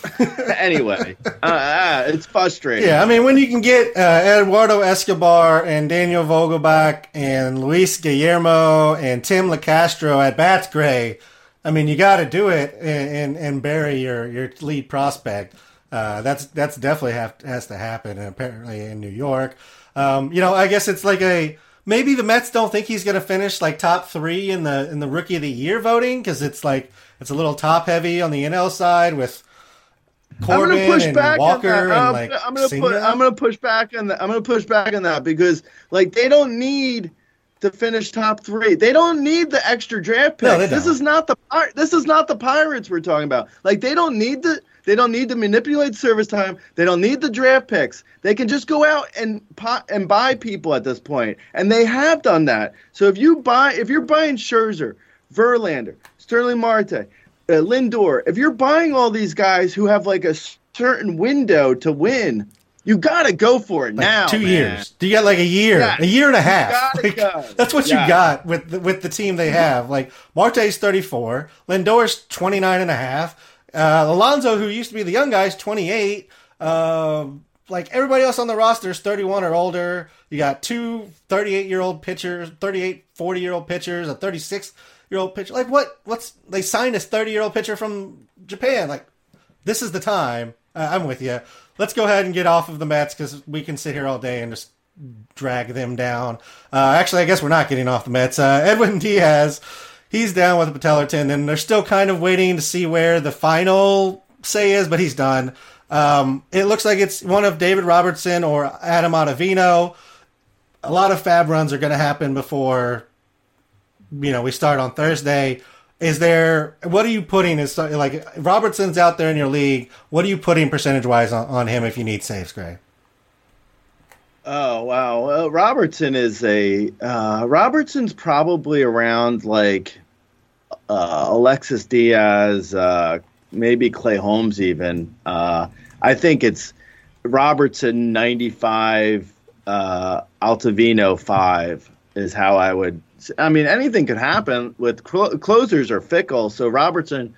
anyway, uh, uh, it's frustrating. Yeah, I mean, when you can get uh, Eduardo Escobar and Daniel Vogelbach and Luis Guillorme and Tim Locastro at bats Grey, I mean, you got to do it and, and, and bury your, your lead prospect. Uh, that's that's definitely have, has to happen, and apparently in New York. Um, you know, I guess it's like a maybe the Mets don't think he's going to finish like top three in the in the Rookie of the Year voting because it's like it's a little top heavy on the NL side with Corbin I'm gonna push back Walker I'm, like I'm gonna put, I'm gonna push back on that. I'm gonna push back on that because like they don't need to finish top three. They don't need the extra draft pick. No, this is not the this is not the Pirates we're talking about. Like they don't need the they don't need to manipulate service time. They don't need the draft picks. They can just go out and pot and buy people at this point, and they have done that. So if you buy, if you're buying Scherzer, Verlander, Starling Marte, uh, Lindor, if you're buying all these guys who have like a certain window to win, you gotta go for it like now. Two man. years. Do you got like a year, yeah. a year and a half? Like, [LAUGHS] that's what yeah. you got with the, with the team they have. Like Marte's 34, Lindor's 29 and a half. Uh, Alonso, who used to be the young guy, is 28. Uh, like everybody else on the roster is 31 or older. You got two 38 year old pitchers, 38, 40 year old pitchers, a 36 year old pitcher. Like what? What's they signed this 30 year old pitcher from Japan? Like this is the time. Uh, I'm with you. Let's go ahead and get off of the Mets because we can sit here all day and just drag them down. Uh, actually, I guess we're not getting off the Mets. Uh, Edwin [LAUGHS] Diaz he's down with a patellar tendon. They're still kind of waiting to see where the final say is, but he's done. Um, it looks like it's one of David Robertson or Adam Ottavino. A lot of fab runs are going to happen before, you know, we start on Thursday. Is there what are you putting as like Robertson's out there in your league? What are you putting percentage wise on, on him if you need saves, Grey? Oh wow, Robertson is a uh, Robertson's probably around like uh, Alexis Diaz, uh, maybe Clay Holmes even. Uh, I think it's Robertson ninety five, uh, Ottavino five is how I would. I mean, anything could happen with cl- closers are fickle, so Robertson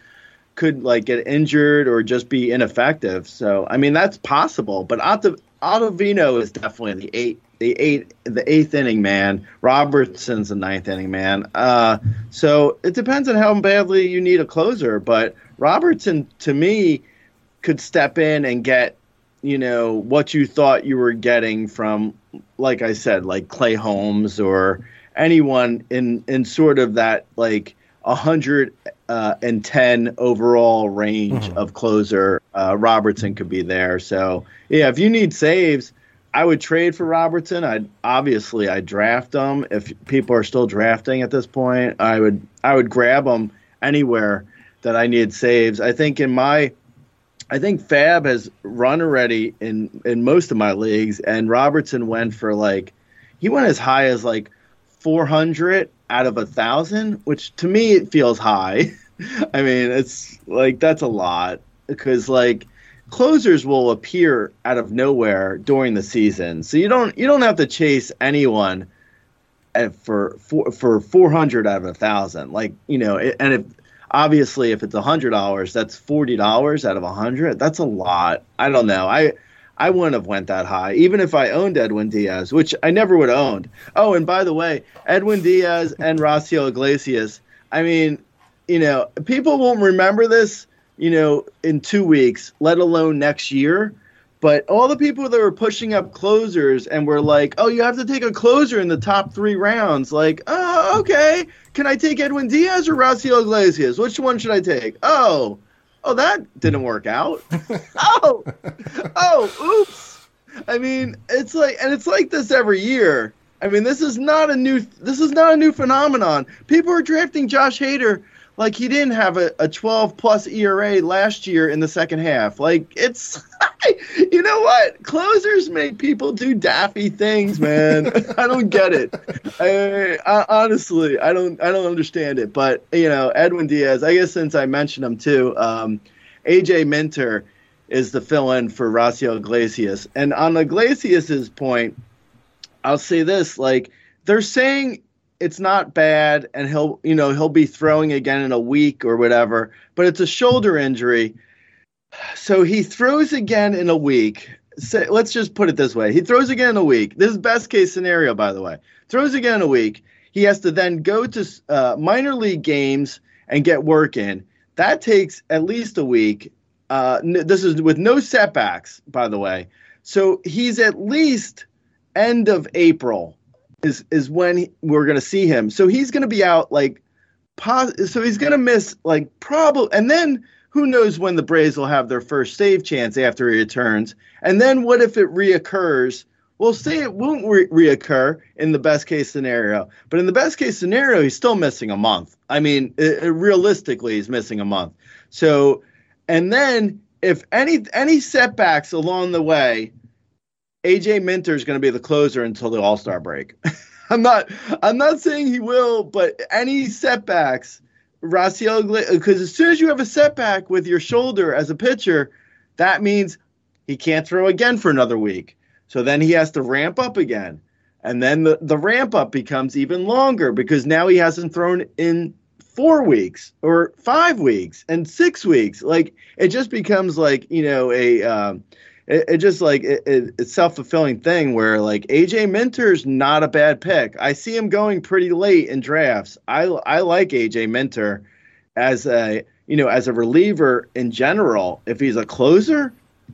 could like get injured or just be ineffective. So I mean that's possible, but Ottav- Ottavino is definitely the eight the eight the eighth inning man. Robertson's the ninth inning man. Uh, so it depends on how badly you need a closer. But Robertson, to me, could step in and get you know what you thought you were getting from, like I said, like Clay Holmes or anyone in in sort of that like a hundred uh, and ten overall range mm-hmm. of closer. Uh, Robertson could be there. So yeah, if you need saves, I would trade for Robertson. I'd obviously I draft him if people are still drafting at this point. I would I would grab him anywhere that I need saves. I think in my I think Fab has run already in in most of my leagues, and Robertson went for like he went as high as like 400 out of a thousand, which to me it feels high. [LAUGHS] I mean, it's like that's a lot because like closers will appear out of nowhere during the season, so you don't you don't have to chase anyone for for for 400 out of a thousand. Like you know, and if obviously if it's a hundred dollars, that's forty dollars out of a hundred. That's a lot. I don't know. I I wouldn't have went that high, even if I owned Edwin Diaz, which I never would have owned. Oh, and by the way, Edwin Diaz and Raisel Iglesias. I mean, you know, people won't remember this, you know, in two weeks, let alone next year. But all the people that were pushing up closers and were like, "Oh, you have to take a closer in the top three rounds," like, "Oh, okay. Can I take Edwin Diaz or Raisel Iglesias? Which one should I take?" Oh, oh, that didn't work out. [LAUGHS] oh, oh, oops. I mean, it's like, and it's like this every year. I mean, this is not a new, this is not a new phenomenon. People are drafting Josh Hader like he didn't have a, a 12 plus ERA last year in the second half. Like it's, [LAUGHS] you know what? Closers make people do daffy things, man. [LAUGHS] I don't get it. I, I, honestly, I don't, I don't understand it. But you know, Edwin Diaz. I guess since I mentioned him too, um, AJ Minter is the fill-in for Raisel Iglesias. And on Iglesias's point, I'll say this: like they're saying it's not bad and he'll you know he'll be throwing again in a week or whatever but it's a shoulder injury. So he throws again in a week. Say, let's just put it this way. He throws again in a week. This is best case scenario by the way. Throws again in a week. He has to then go to uh, minor league games and get work in. That takes at least a week. Uh, n- this is with no setbacks by the way. So he's at least end of april is is when he, we're going to see him. So he's going to be out like pos- so he's going to miss like probably and then who knows when the Braves will have their first save chance after he returns. And then what if it reoccurs? We'll say it won't re- reoccur in the best case scenario, but in the best case scenario, he's still missing a month. I mean, it, it realistically, he's missing a month. So, and then if any any setbacks along the way, AJ Minter is going to be the closer until the All Star break. [LAUGHS] I'm not. I'm not saying he will, but any setbacks, Raisel, because as soon as you have a setback with your shoulder as a pitcher, that means he can't throw again for another week. So then he has to ramp up again, and then the the ramp up becomes even longer because now he hasn't thrown in four weeks or five weeks and six weeks. Like it just becomes like you know a. Um, it, it just like it, it, it's self fulfilling thing where like AJ Minter's not a bad pick. I see him going pretty late in drafts. I I like AJ Minter as a you know as a reliever in general. If he's a closer,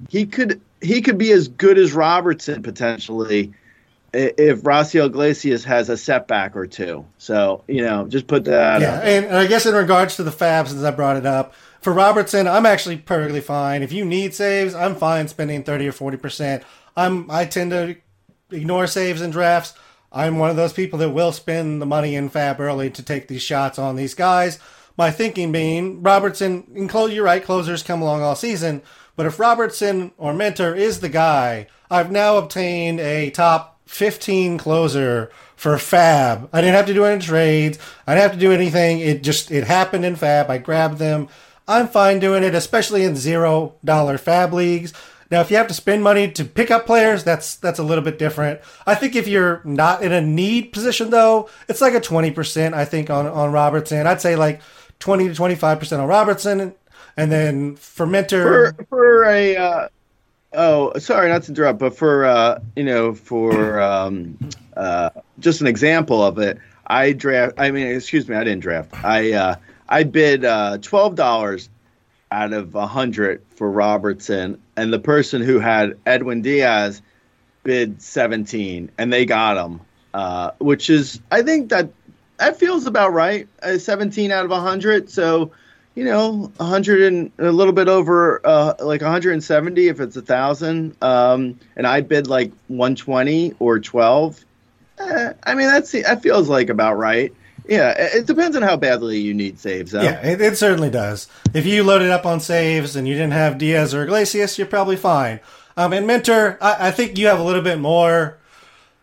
he could he could be as good as Robertson potentially if Raisel Iglesias has a setback or two. So, you know, just put that Yeah, and, and, I guess in regards to the Fab, since I brought it up, for Robertson, I'm actually perfectly fine. If you need saves, I'm fine spending 30 or 40%. I'm I tend to ignore saves and drafts. I'm one of those people that will spend the money in Fab early to take these shots on these guys. My thinking being, Robertson, you're right, closers come along all season. But if Robertson or Minter is the guy, I've now obtained a top 15 closer for Fab. I didn't have to do any trades. I didn't have to do anything. It just it happened in Fab. I grabbed them. I'm fine doing it, especially in zero dollar fab leagues. Now, if you have to spend money to pick up players, that's that's a little bit different. I think if you're not in a need position, though, it's like a twenty percent. I think on on Robertson, I'd say like twenty to twenty five percent on Robertson, and then fermenter for, for a uh, Oh, sorry, not to interrupt, but for uh, you know, for um, uh, just an example of it, I draft. I mean, excuse me, I didn't draft. I uh, I bid uh, twelve dollars out of a hundred for Robertson, and the person who had Edwin Diaz bid seventeen, and they got him, uh, which is I think that that feels about right. Uh, seventeen out of a hundred, so you know, a hundred and a little bit over, uh, like 170 if it's a thousand. Um, and I bid like 120 or 12. Eh, I mean, that's that feels like about right. Yeah, it depends on how badly you need saves. Though. Yeah, it, it certainly does. If you loaded up on saves and you didn't have Diaz or Iglesias, you're probably fine. Um, and Minter, I, I think you have a little bit more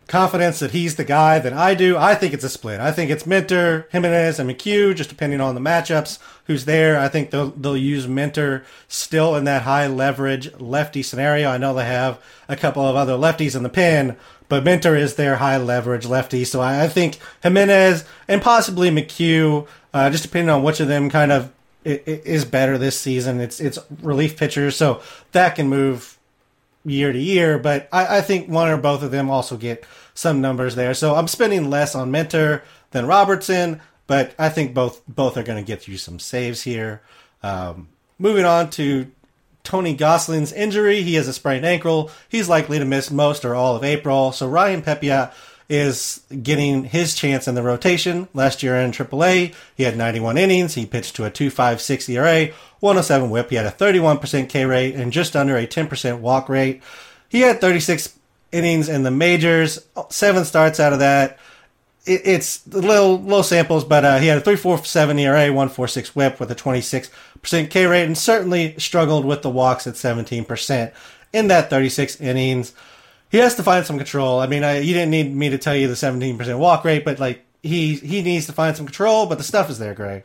confidence that he's the guy than I do. I think it's a split. I think it's Minter, Jimenez, and McHugh, just depending on the matchups. Who's there? I think they'll they'll use Minter still in that high leverage lefty scenario. I know they have a couple of other lefties in the pen, but Minter is their high leverage lefty. So I, I think Jimenez and possibly McHugh, uh, just depending on which of them kind of is better this season. It's it's relief pitchers, so that can move year to year, but I, I, think one or both of them also get some numbers there. So I'm spending less on Minter than Robertson, but I think both both are going to get you some saves here. Um, moving on to Tony Gonsolin's injury, he has a sprained ankle. He's likely to miss most or all of April. So Ryan Pepiot is getting his chance in the rotation. Last year in AAA, he had 91 innings. He pitched to a 2.56 ERA, 107 WHIP. He had a 31% K rate and just under a 10% walk rate. He had 36 innings in the majors, seven starts out of that. It, it's little low samples, but uh, he had a 3.47 ERA, 1.46 WHIP with a 26% K rate, and certainly struggled with the walks at 17% in that 36 innings he has to find some control. I mean, I, you didn't need me to tell you the 17% walk rate, but like he he needs to find some control. But the stuff is there, Grey.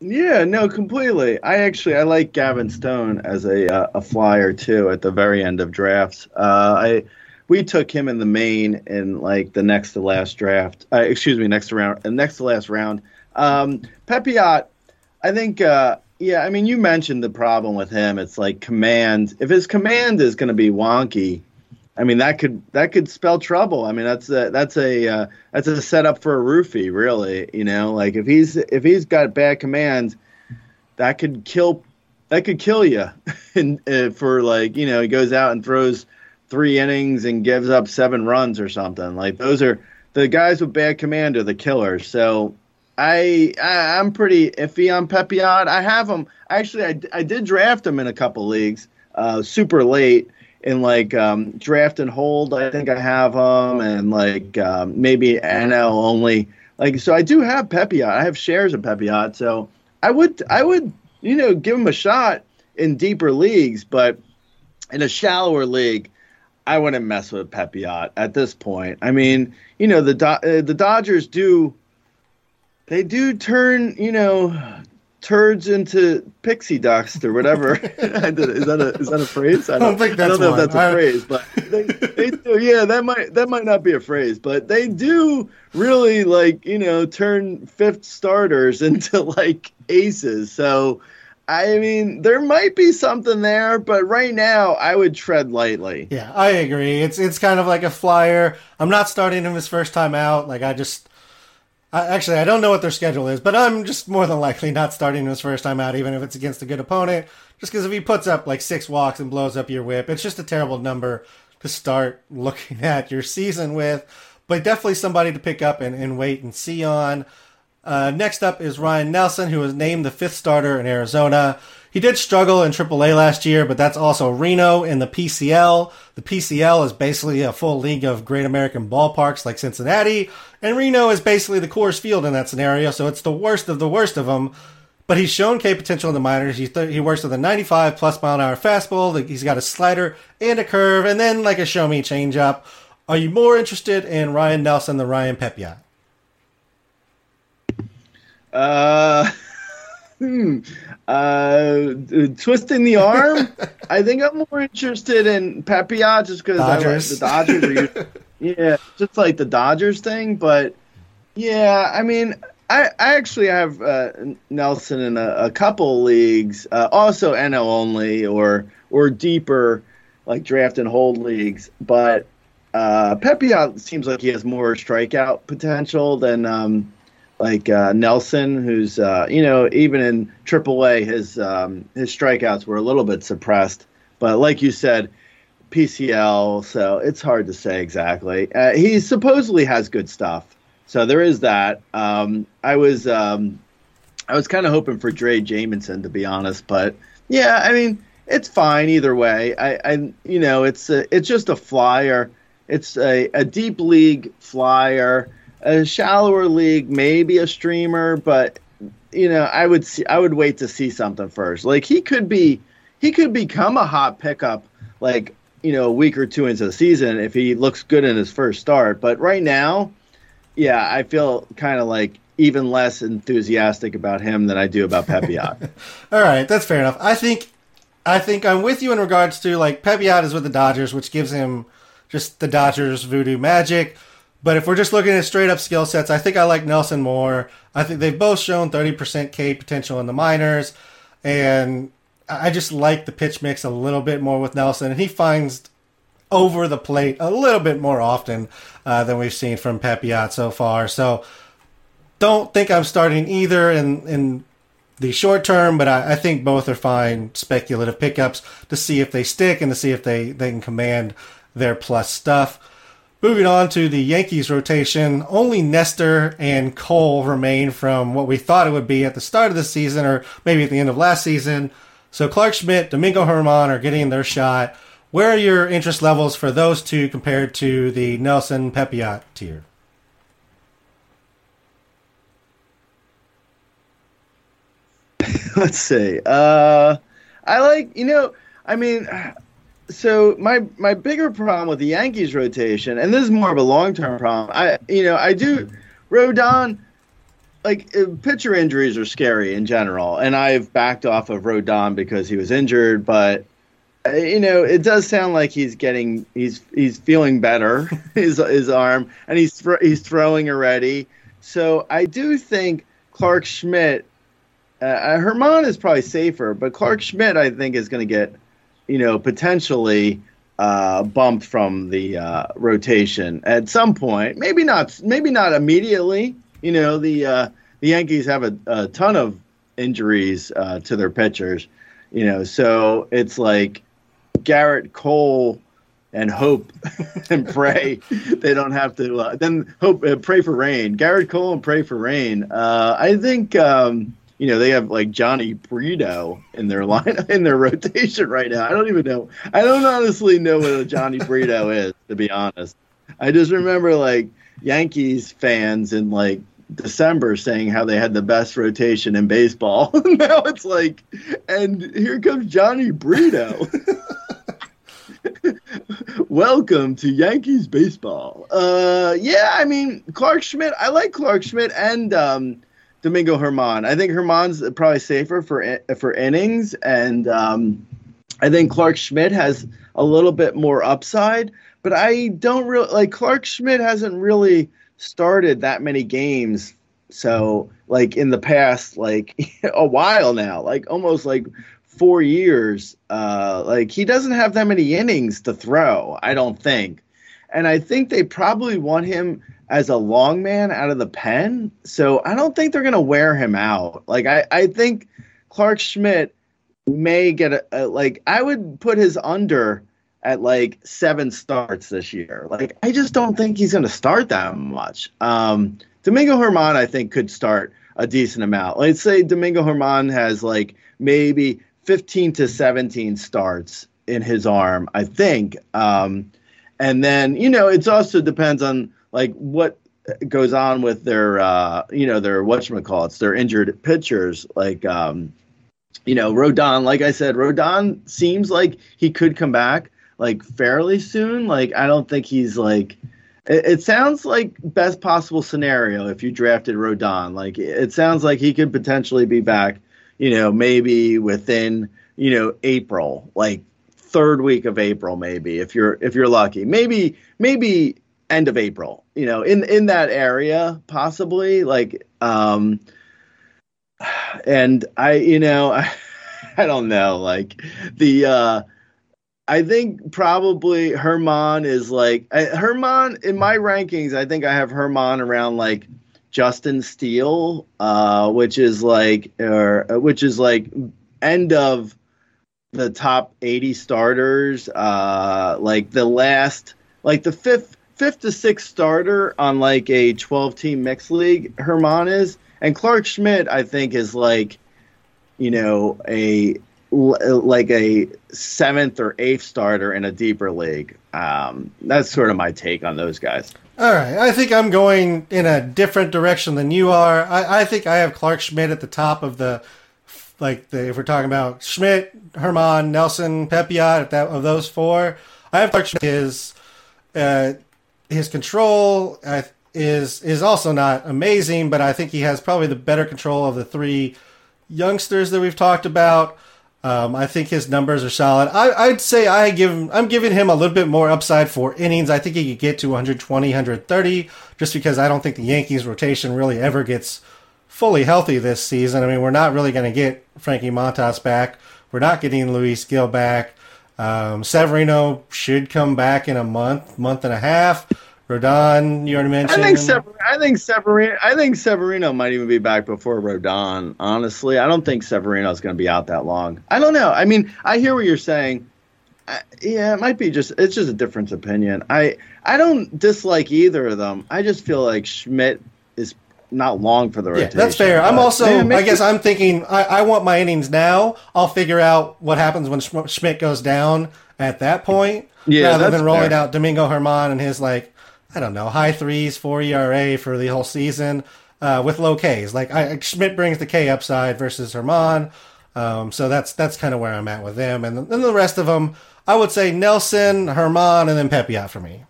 Yeah, no, completely. I actually I like Gavin Stone as a uh, a flyer too at the very end of drafts. Uh, I we took him in the main in like the next to last draft. Uh, excuse me, next round, uh, next to last round. Um, Pepiot, I think uh, yeah, I mean, you mentioned the problem with him. It's like command. If his command is going to be wonky, I mean that could that could spell trouble. I mean that's a that's a uh, that's a setup for a roofie, really. You know, like if he's if he's got bad commands, that could kill that could kill you. [LAUGHS] and uh, for like you know he goes out and throws three innings and gives up seven runs or something. Like those are the guys with bad command are the killers. So I, I am pretty iffy on Pepiot. I have him actually. I, I did draft him in a couple leagues, uh, super late in like um, draft and hold. I think I have him, and like um, maybe NL only. Like so, I do have Pepiot. I have shares of Pepiot, so I would I would you know give him a shot in deeper leagues, but in a shallower league. I wouldn't mess with Pepiot at this point. I mean, you know, the Do- uh, the Dodgers do they do turn, you know, turds into pixie dust or whatever. [LAUGHS] [LAUGHS] is that a is that a phrase? I don't, I don't think that's. I don't know one. if that's a I... phrase, but they, they do, yeah, that might that might not be a phrase, but they do really like you know turn fifth starters [LAUGHS] into like aces. So. I mean, there might be something there, but right now I would tread lightly. Yeah, I agree. It's it's kind of like a flyer. I'm not starting him his first time out. Like I just actually, I don't know what their schedule is, but I'm just more than likely not starting his first time out, even if it's against a good opponent. Just because if he puts up like six walks and blows up your whip, it's just a terrible number to start [LAUGHS] looking at your season with. But definitely somebody to pick up and, and wait and see on. Uh, next up is Ryan Nelson, who was named the fifth starter in Arizona. He did struggle in AAA last year, but that's also Reno in the PCL. The PCL is basically a full league of great American ballparks like Cincinnati, and Reno is basically the Coors Field in that scenario, so it's the worst of the worst of them. But he's shown K potential in the minors. He, th- he works with a 95 plus mile an hour fastball. He's got a slider and a curve, and then like a show me changeup. Are you more interested in Ryan Nelson than Ryan Pepiot? Uh. [LAUGHS] Hmm. Uh, twisting the arm. [LAUGHS] I think I'm more interested in Pepiot just because like the Dodgers are. [LAUGHS] yeah, just like the Dodgers thing. But yeah, I mean, I, I actually have uh, Nelson in a, a couple leagues, uh, also NL only or or deeper, like draft and hold leagues. But uh, Pepiot seems like he has more strikeout potential than um, like uh, Nelson, who's uh, you know even in AAA his um, his strikeouts were a little bit suppressed. But like you said, PCL, so it's hard to say exactly. Uh, he supposedly has good stuff, so there is that. Um, I was um, I was kind of hoping for Drey Jameson to be honest, but yeah, I mean it's fine either way. I, I you know it's a, it's just a flyer. It's a, a deep league flyer, a shallower league, maybe a streamer, but you know I would see I would wait to see something first. Like he could be he could become a hot pickup like you know, a week or two into the season if he looks good in his first start. But right now, yeah, I feel kind of like even less enthusiastic about him than I do about Pepiot. [LAUGHS] All right, that's fair enough. I think I think I'm with you in regards to like Pepiot is with the Dodgers, which gives him just the Dodgers voodoo magic. But if we're just looking at straight up skill sets, I think I like Nelson more. I think they've both shown 30% K potential in the minors, and I just like the pitch mix a little bit more with Nelson, and he finds over the plate a little bit more often uh, than we've seen from Pepiot so far. So don't think I'm starting either in in the short term, but I, I, think both are fine speculative pickups to see if they stick and to see if they, they can command their plus stuff. Moving on to the Yankees rotation, only Nestor and Cole remain from what we thought it would be at the start of the season or maybe at the end of last season. So Clarke Schmidt, Domingo Germán are getting their shot. Where are your interest levels for those two compared to the Nelson Pepiot tier? [LAUGHS] Let's see. Uh, I like you know. I mean, so my my bigger problem with the Yankees rotation, and this is more of a long term problem. I you know I do Rodon like uh, pitcher injuries are scary in general, and I've backed off of Rodon because he was injured. But uh, you know, it does sound like he's getting he's he's feeling better [LAUGHS] his his arm, and he's he's throwing already. So I do think Clarke Schmidt, uh, uh, Germán is probably safer, but Clarke Schmidt I think is going to get you know potentially. Uh, bumped from the uh, rotation at some point. Maybe not. Maybe not immediately you know the uh, the Yankees have a, a ton of injuries uh, to their pitchers. You know, so it's like Gerrit Cole and hope [LAUGHS] and pray [LAUGHS] they don't have to. Uh, then hope uh, pray for rain. Gerrit Cole and pray for rain. Uh, I think. Um, you know they have like Jhony Brito in their line [LAUGHS] in their rotation right now. I don't even know. I don't honestly know what a Jhony [LAUGHS] Brito is to be honest. I just remember like Yankees fans in like December saying how they had the best rotation in baseball. [LAUGHS] now it's like, and here comes Jhony Brito. Welcome to Yankees baseball. Uh, yeah, I mean Clarke Schmidt. I like Clarke Schmidt and um, Domingo Germán. I think Germán's probably safer for for innings, and um, I think Clarke Schmidt has a little bit more upside. But I don't really like Clarke Schmidt hasn't really started that many games. So, like in the past, like [LAUGHS] a while now, like almost like four years, uh, like he doesn't have that many innings to throw, I don't think. And I think they probably want him as a long man out of the pen. So I don't think they're going to wear him out. Like, I, I think Clarke Schmidt may get a, a, like, I would put his under at like seven starts this year. Like I just don't think he's going to start that much. Um, Domingo Germán, I think, could start a decent amount. Let's say Domingo Germán has like maybe 15 to 17 starts in his arm, I think. Um, and then you know it also depends on like what goes on with their uh, you know their whatchamacallits, their injured pitchers like um, you know Rodon. Like I said, Rodon seems like he could come back like fairly soon. Like I don't think he's like. It, it sounds like best possible scenario if you drafted Rodon. Like it sounds like he could potentially be back. You know, maybe within you know April, like third week of April, maybe if you're if you're lucky. Maybe maybe end of April. You know, in in that area possibly. Like Um, and I, you know, I, [LAUGHS] I don't know, like the. uh I think probably Germán is like I, Germán in my rankings. I think I have Germán around like Justin Steele, uh, which is like, or which is like end of the top 80 starters. Uh, like the last, like the fifth, fifth to sixth starter on like a 12 team mixed league. Germán is, and Clarke Schmidt, I think, is like, you know, a like a seventh or eighth starter in a deeper league. Um, that's sort of my take on those guys. All right, I think I'm going in a different direction than you are. I, I think I have Clarke Schmidt at the top of the, like the, if we're talking about Schmidt, Germán, Nelson, Pepiot, that of those four, I have Clarke His, uh, his control uh, is is also not amazing, but I think he has probably the better control of the three youngsters that we've talked about. Um, I think his numbers are solid. I, would say I give him, I'm giving him a little bit more upside for innings. I think he could get to 120, 130, just because I don't think the Yankees rotation really ever gets fully healthy this season. I mean, we're not really going to get Frankie Montas back. We're not getting Luis Gil back. Um, Severino should come back in a month, month and a half. Rodon, you already mentioned. I think Sever- I think Severino. I think Severino might even be back before Rodon. Honestly, I don't think Severino is going to be out that long. I don't know. I mean, I hear what you're saying. I, yeah, it might be just. It's just a different opinion. I I don't dislike either of them. I just feel like Schmidt is not long for the rotation. Yeah, that's fair. I'm also. Man, I guess I'm thinking. I, I want my innings now. I'll figure out what happens when Schmidt goes down at that point. Yeah, rather than rolling fair. out Domingo Germán and his like I don't know, high threes, four ERA for the whole season uh, with low Ks. Like I, Schmidt brings the K upside versus Germán, Um, so that's that's kind of where I'm at with them, and then the rest of them, I would say Nelson, Germán, and then Pepiot for me.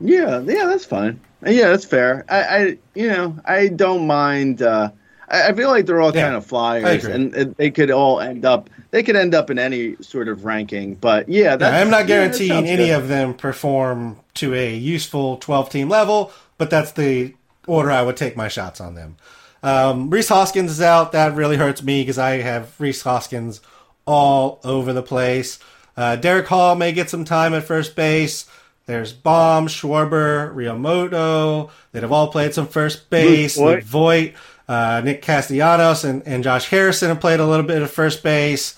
Yeah, yeah, that's fine. Yeah, that's fair. I, I you know, I don't mind. Uh, I, I feel like they're all yeah, kind of flyers, and they could all end up they could end up in any sort of ranking. But yeah, yeah I'm not guaranteeing yeah, any good. of them perform to a useful 12 team level, but that's the order I would take my shots on them. Um, Rhys Hoskins is out. That really hurts me because I have Rhys Hoskins all over the place. Uh, Darick Hall may get some time at first base. There's Bohm, Schwarber, Realmuto that have all played some first base. Luke Voit. Uh, Nick Castellanos and, and Josh Harrison have played a little bit of first base.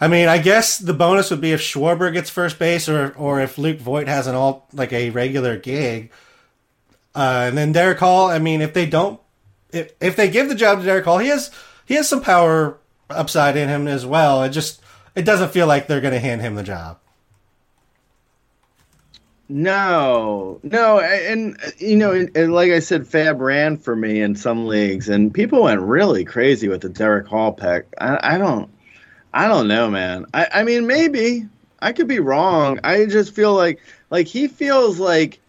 I mean, I guess the bonus would be if Schwarber gets first base or or if Luke Voit has an all like a regular gig. Uh, and then Darick Hall, I mean, if they don't, if if they give the job to Darick Hall, he has he has some power upside in him as well. It just it doesn't feel like they're going to hand him the job. No, no, and you know, and like I said, Fab ran for me in some leagues, and people went really crazy with the Darick Hall pick. I, I don't, I don't know, man. I, I mean, maybe I could be wrong. I just feel like, like he feels like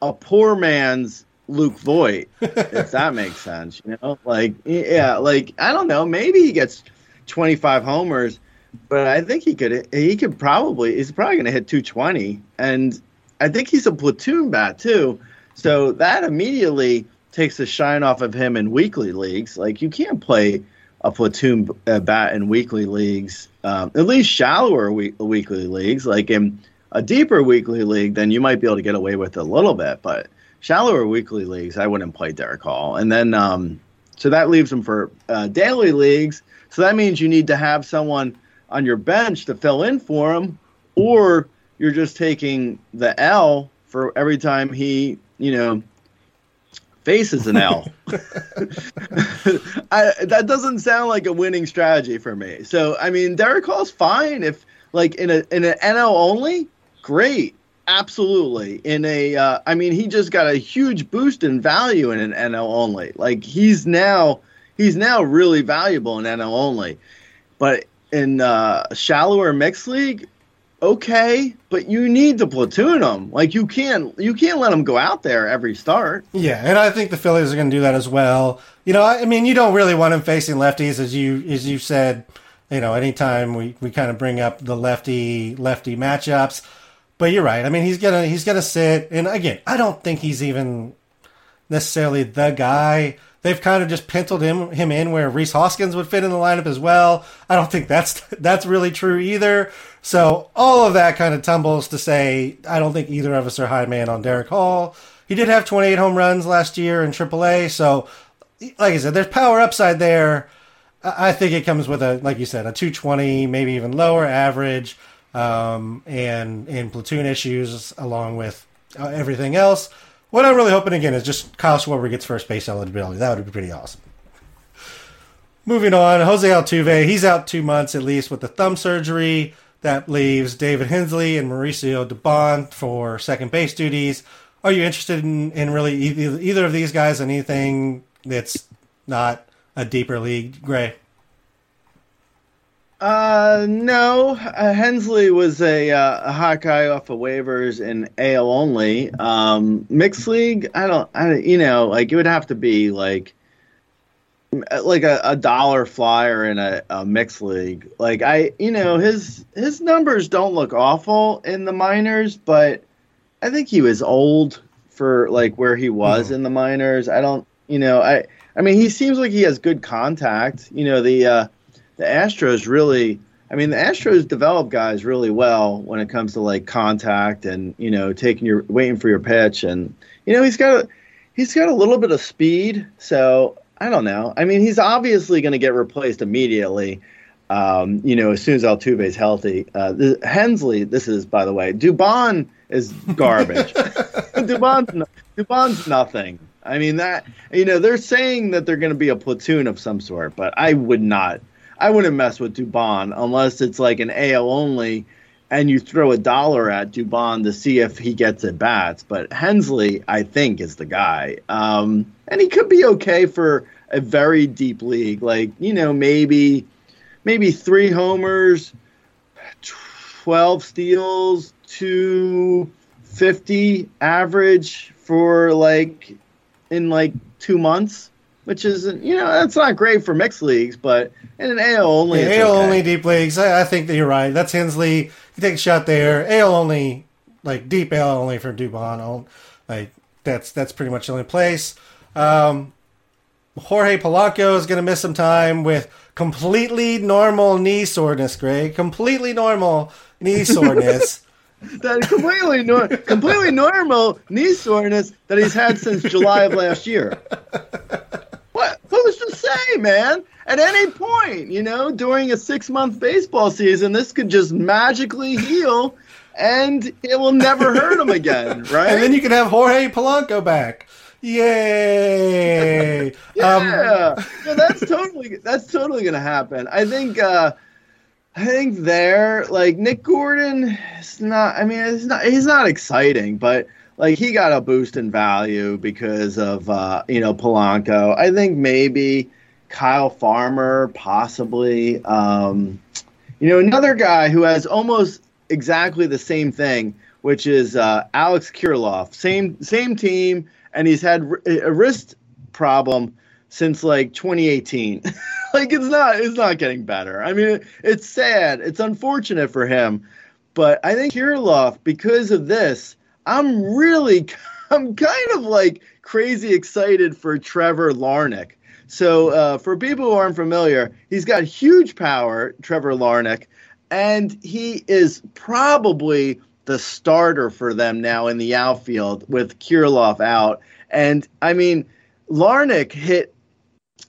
a poor man's Luke Voit, [LAUGHS] if that makes sense. You know, like yeah, like I don't know. Maybe he gets twenty five homers, but I think he could. He could probably. He's probably going to hit two twenty, and I think he's a platoon bat too. So that immediately takes the shine off of him in weekly leagues. Like you can't play a platoon uh, bat in weekly leagues, um, at least shallower week- weekly leagues. Like in a deeper weekly league, then you might be able to get away with it a little bit. But shallower weekly leagues, I wouldn't play Darick Hall. And then um, so that leaves him for uh, daily leagues. So that means you need to have someone on your bench to fill in for him, or you're just taking the L for every time he, you know, faces an L. [LAUGHS] I, that doesn't sound like a winning strategy for me. So I mean, Darick Hall's fine if like in a in an NL only, great, absolutely. In a, uh, I mean, he just got a huge boost in value in an NL only. Like he's now he's now really valuable in NL only, but in uh, shallower mixed league, okay, but you need to platoon them. Like you can't you can't let them go out there every start. Yeah, and I think the Phillies are going to do that as well. You know, I, mean, you don't really want him facing lefties, as you as you said. You know, anytime we, we kind of bring up the lefty lefty matchups, but you're right. I mean, he's gonna he's gonna sit, and again, I don't think he's even necessarily the guy. They've kind of just penciled him him in where Rhys Hoskins would fit in the lineup as well. I don't think that's [LAUGHS] that's really true either. So all of that kind of tumbles to say I don't think either of us are high man on Darick Hall. He did have 28 home runs last year in AAA, so like I said, there's power upside there. I think it comes with a, like you said, a 220, maybe even lower average, um, and and platoon issues along with uh, everything else. What I'm really hoping again is just Kyle Schwarber gets first base eligibility. That would be pretty awesome. Moving on, Jose Altuve, he's out two months at least with the thumb surgery. That leaves David Hensley and Mauricio Dubon for second base duties. Are you interested in, in really either, either of these guys? Anything that's not a deeper league, Grey? Uh, no. Uh, Hensley was a, uh, a hot guy off of waivers in AL only. Um, mixed league, I don't, I, you know, like it would have to be like, like a, a dollar flyer in a, a mixed league. Like I, you know, his his numbers don't look awful in the minors, but I think he was old for like where he was mm-hmm. in the minors. I don't, you know, I I mean, he seems like he has good contact. You know, the uh, the Astros really. I mean, the Astros develop guys really well when it comes to like contact and you know taking your waiting for your pitch and you know he's got a, he's got a little bit of speed. So I don't know. I mean, he's obviously going to get replaced immediately. Um, you know, as soon as Altuve's healthy. Uh, the, Hensley, this is by the way, Dubon is garbage. [LAUGHS] [LAUGHS] Dubon's Dubon's nothing. I mean that you know they're saying that they're going to be a platoon of some sort, but I would not. I wouldn't mess with Dubon unless it's like an AL only, and you throw a dollar at Dubon to see if he gets at bats. But Hensley, I think, is the guy, um, and he could be okay for a very deep league, like you know maybe maybe three homers, twelve steals, two fifty average for like in like two months, which is you know that's not great for mixed leagues, but in an AL only, yeah, AL okay. only deep leagues, I, I, think that you're right. That's Hensley. He takes a shot there. AL only, like deep AL only for Dubon. Like that's that's pretty much the only place. Um, Jorge Polanco is going to miss some time with completely normal knee soreness, Greg. Completely normal knee soreness. [LAUGHS] that completely nor- completely normal knee soreness that he's had since July of last year. [LAUGHS] What who's to say, man? At any point, you know, during a six month baseball season, this could just magically heal and it will never hurt him again, right? [LAUGHS] And then you can have Jorge Polanco back. Yay! [LAUGHS] yeah, um, yeah, that's totally that's totally gonna happen. I think uh, I think there, like Nick Gordon, is not. I mean, he's not. He's not exciting, but like he got a boost in value because of uh, you know Polanco. I think maybe Kyle Farmer, possibly. Um, you know, another guy who has almost exactly the same thing, which is uh, Alex Kirilloff. Same same team, and he's had a wrist problem since like 2018. [LAUGHS] like it's not it's not getting better. I mean, it's sad. It's unfortunate for him, but I think Kirilloff, because of this, I'm really [LAUGHS] I'm kind of like crazy excited for Trevor Larnach. So uh, for people who aren't familiar, he's got huge power, Trevor Larnach, and he is probably the starter for them now in the outfield with Kirilloff out. And I mean, Larnach hit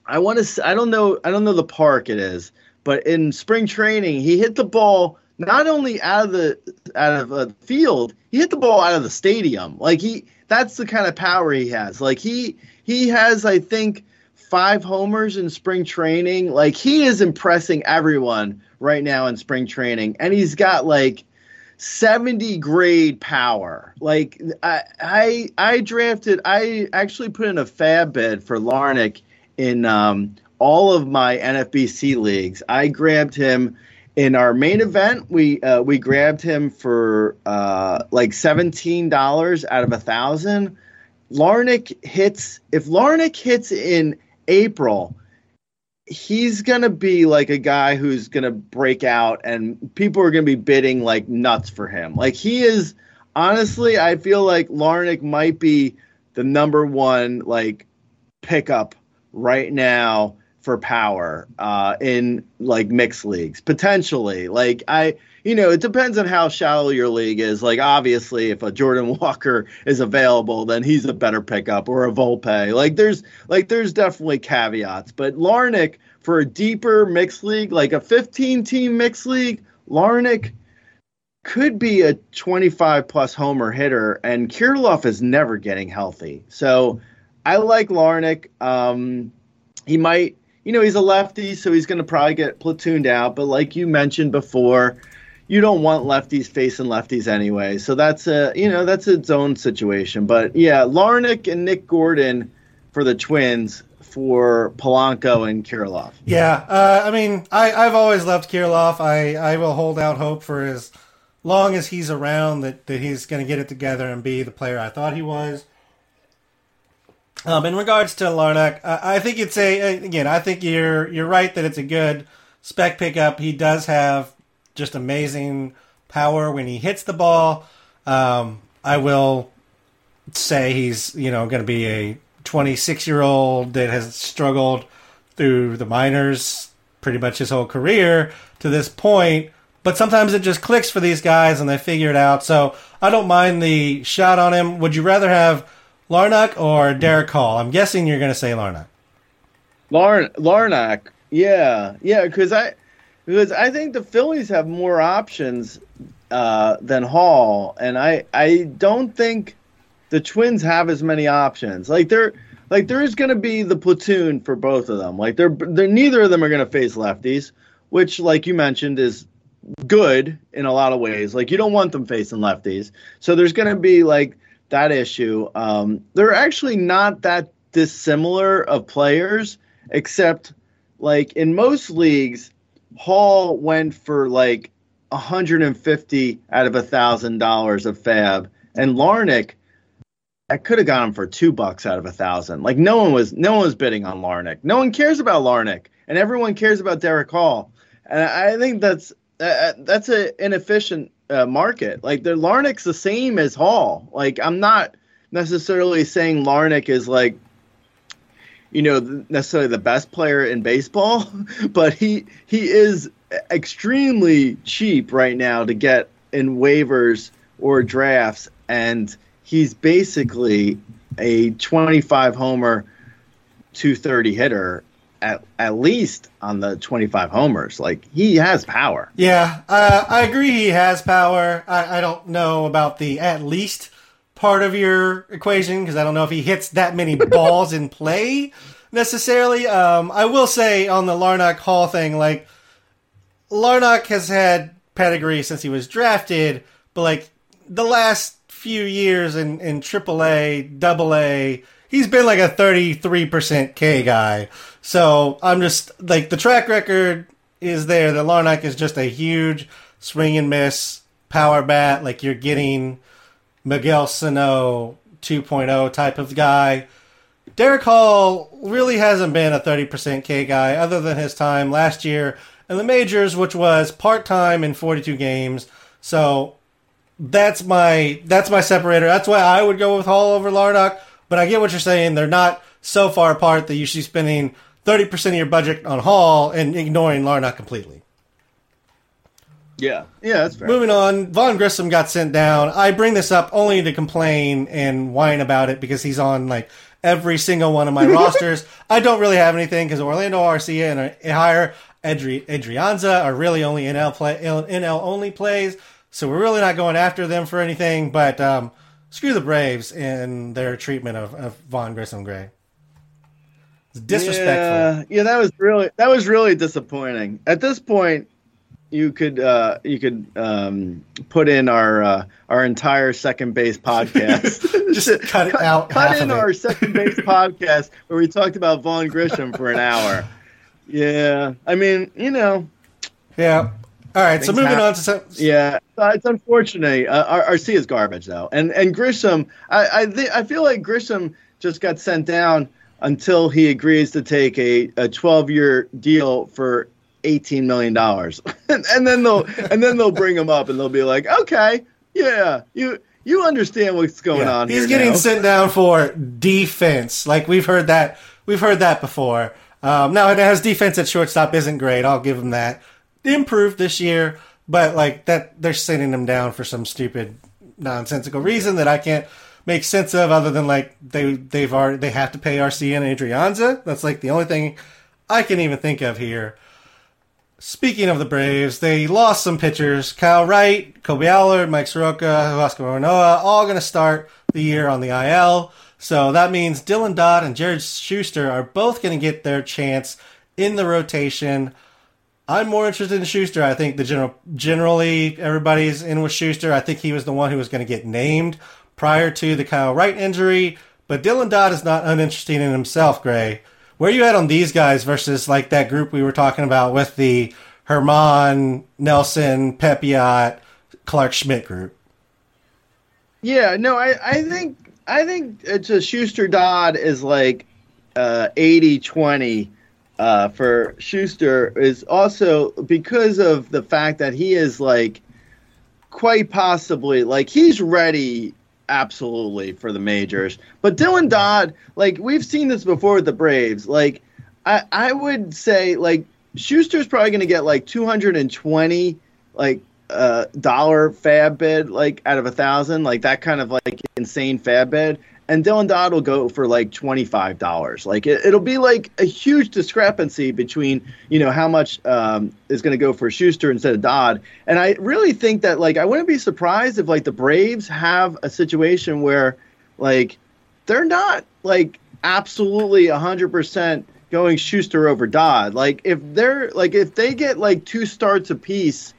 I want to. I don't know. I don't know the park it is, but in spring training, he hit the ball not only out of the out of the field, he hit the ball out of the stadium. Like he, that's the kind of power he has. Like he he has, I think, five homers in spring training. Like he is impressing everyone right now in spring training, and he's got like. 70 grade power. Like I I I drafted I actually put in a fab bid for Larnach in um, all of my NFBC leagues. I grabbed him in our main event. We uh, we grabbed him for uh, like seventeen dollars out of a thousand. Larnach hits if Larnach hits in April, he's gonna be like a guy who's gonna break out, and people are gonna be bidding like nuts for him. Like he is honestly, I feel like Larnach might be the number one like pickup right now for power uh, in like mixed leagues potentially. Like I, you know, it depends on how shallow your league is. Like obviously, if a Jordan [LAUGHS] Walker is available, then he's a better pickup or a Volpe. Like there's like there's definitely caveats, but Larnach for a deeper mixed league, like a 15 team mixed league, Larnach could be a 25 plus homer hitter, and Kirilloff is never getting healthy. So I like Larnach. Um, he might, you know, he's a lefty, so he's going to probably get platooned out. But like you mentioned before, you don't want lefties facing lefties anyway. So that's a, you know, that's its own situation. But yeah, Larnach and Nick Gordon for the Twins for Polanco and Kirilloff. Yeah, uh, I mean, I, I've always loved Kirilloff. I, I will hold out hope for as long as he's around that, that he's going to get it together and be the player I thought he was. Um, in regards to Larnach, uh, I think it's a again. I think you're you're right that it's a good spec pickup. He does have just amazing power when he hits the ball. Um, I will say he's you know going to be a 26 year old that has struggled through the minors pretty much his whole career to this point. But sometimes it just clicks for these guys and they figure it out. So I don't mind the shot on him. Would you rather have Larnach or Darick Hall? I'm guessing you're going to say Larnach. Larn yeah, yeah, because I because I think the Phillies have more options uh, than Hall, and I I don't think the Twins have as many options. Like they're like there is going to be the platoon for both of them. Like they're they're neither of them are going to face lefties, which like you mentioned is good in a lot of ways. Like you don't want them facing lefties, so there's going to be like that issue. Um, they're actually not that dissimilar of players, except like in most leagues, Hall went for like 150 out of a thousand dollars of fab, and Larnach, I could have got him for two bucks out of a thousand. Like no one was, no one was bidding on Larnach. No one cares about Larnach, and everyone cares about Darick Hall. And I think that's uh, that's an inefficient uh, market. Like the Larnach's the same as Hall. Like I'm not necessarily saying Larnach is like you know necessarily the best player in baseball, [LAUGHS] but he he is extremely cheap right now to get in waivers or drafts and he's basically a 25 homer 230 hitter at, at least on the 25 homers. Like he has power. Yeah, uh, I agree. He has power. I, I don't know about the at least part of your equation because I don't know if he hits that many balls in play necessarily. Um, I will say on the Larnach Hall thing, like Larnach has had pedigree since he was drafted, but like the last few years in in AAA, Double A, he's been like a 33% K guy. So I'm just like the track record is there. The Larnach is just a huge swing and miss power bat. Like you're getting Miguel Sano 2.0 type of guy. Darick Hall really hasn't been a 30% K guy other than his time last year in the majors, which was part time in 42 games. So that's my that's my separator. That's why I would go with Hall over Larnach. But I get what you're saying. They're not so far apart that you should be spending 30% of your budget on Hall and ignoring Larnach completely. Yeah, yeah, that's fair. Moving on, Vaughn Grissom got sent down. I bring this up only to complain and whine about it because he's on like every single one of my [LAUGHS] rosters. I don't really have anything because Orlando Arcia and Ehire Adri- Adrianza are really only NL play NL only plays, so we're really not going after them for anything. But um, screw the Braves and their treatment of, of Vaughn Grissom Grey. It's disrespectful. Yeah, yeah, that was really that was really disappointing. At this point, you could uh, you could um, put in our uh, our entire second base podcast. [LAUGHS] Just [LAUGHS] cut it out. Cut in our second base podcast where we talked about Vaughn Grissom for an hour. Yeah, I mean, you know. Yeah. All right. So moving happen. on to some. Yeah, uh, it's unfortunate. Uh, Arcia is garbage though, and and Grissom. I I, th- I feel like Grissom just got sent down until he agrees to take a, a 12 year deal for 18 million dollars [LAUGHS] and, and then they'll and then they'll bring him up and they'll be like okay yeah you you understand what's going Yeah, on. He's getting now. sent down for defense. Like we've heard that. We've heard that before. Um, now, it has defense at shortstop isn't great. I'll give him that. Improved this year, but like that, they're sending him down for some stupid, nonsensical reason that I can't make sense of. Other than like they they've already they have to pay Arcia and Adrianza. That's like the only thing I can even think of here. Speaking of the Braves, they lost some pitchers. Kyle Wright, Kolby Allard, Mike Soroka, Huascar Ynoa, all going to start the year on the IL. So that means Dylan Dodd and Jared Schuster are both going to get their chance in the rotation. I'm more interested in Schuster. I think the general generally everybody's in with Schuster. I think he was the one who was going to get named prior to the Kyle Wright injury. But Dylan Dodd is not uninteresting in himself, Grey. Where you at on these guys versus like that group we were talking about with the Germán, Nelson, Pepiot, Clarke Schmidt group? Yeah, no, I, I think I think it's a Schuster Dodd is like uh 80 20 uh for Schuster is also because of the fact that he is like quite possibly like he's ready absolutely for the majors. But Dylan Dodd, like we've seen this before with the Braves, like I I would say like Schuster's probably going to get like 220 like uh dollar fab bid like out of a thousand like that kind of like insane fab bid and Dylan Dodd will go for like twenty five dollars. Like it, it'll be like a huge discrepancy between you know how much um, is going to go for Schuster instead of Dodd. And I really think that like I wouldn't be surprised if like the Braves have a situation where like they're not like absolutely hundred percent going Schuster over Dodd. Like if they're like if they get like two starts apiece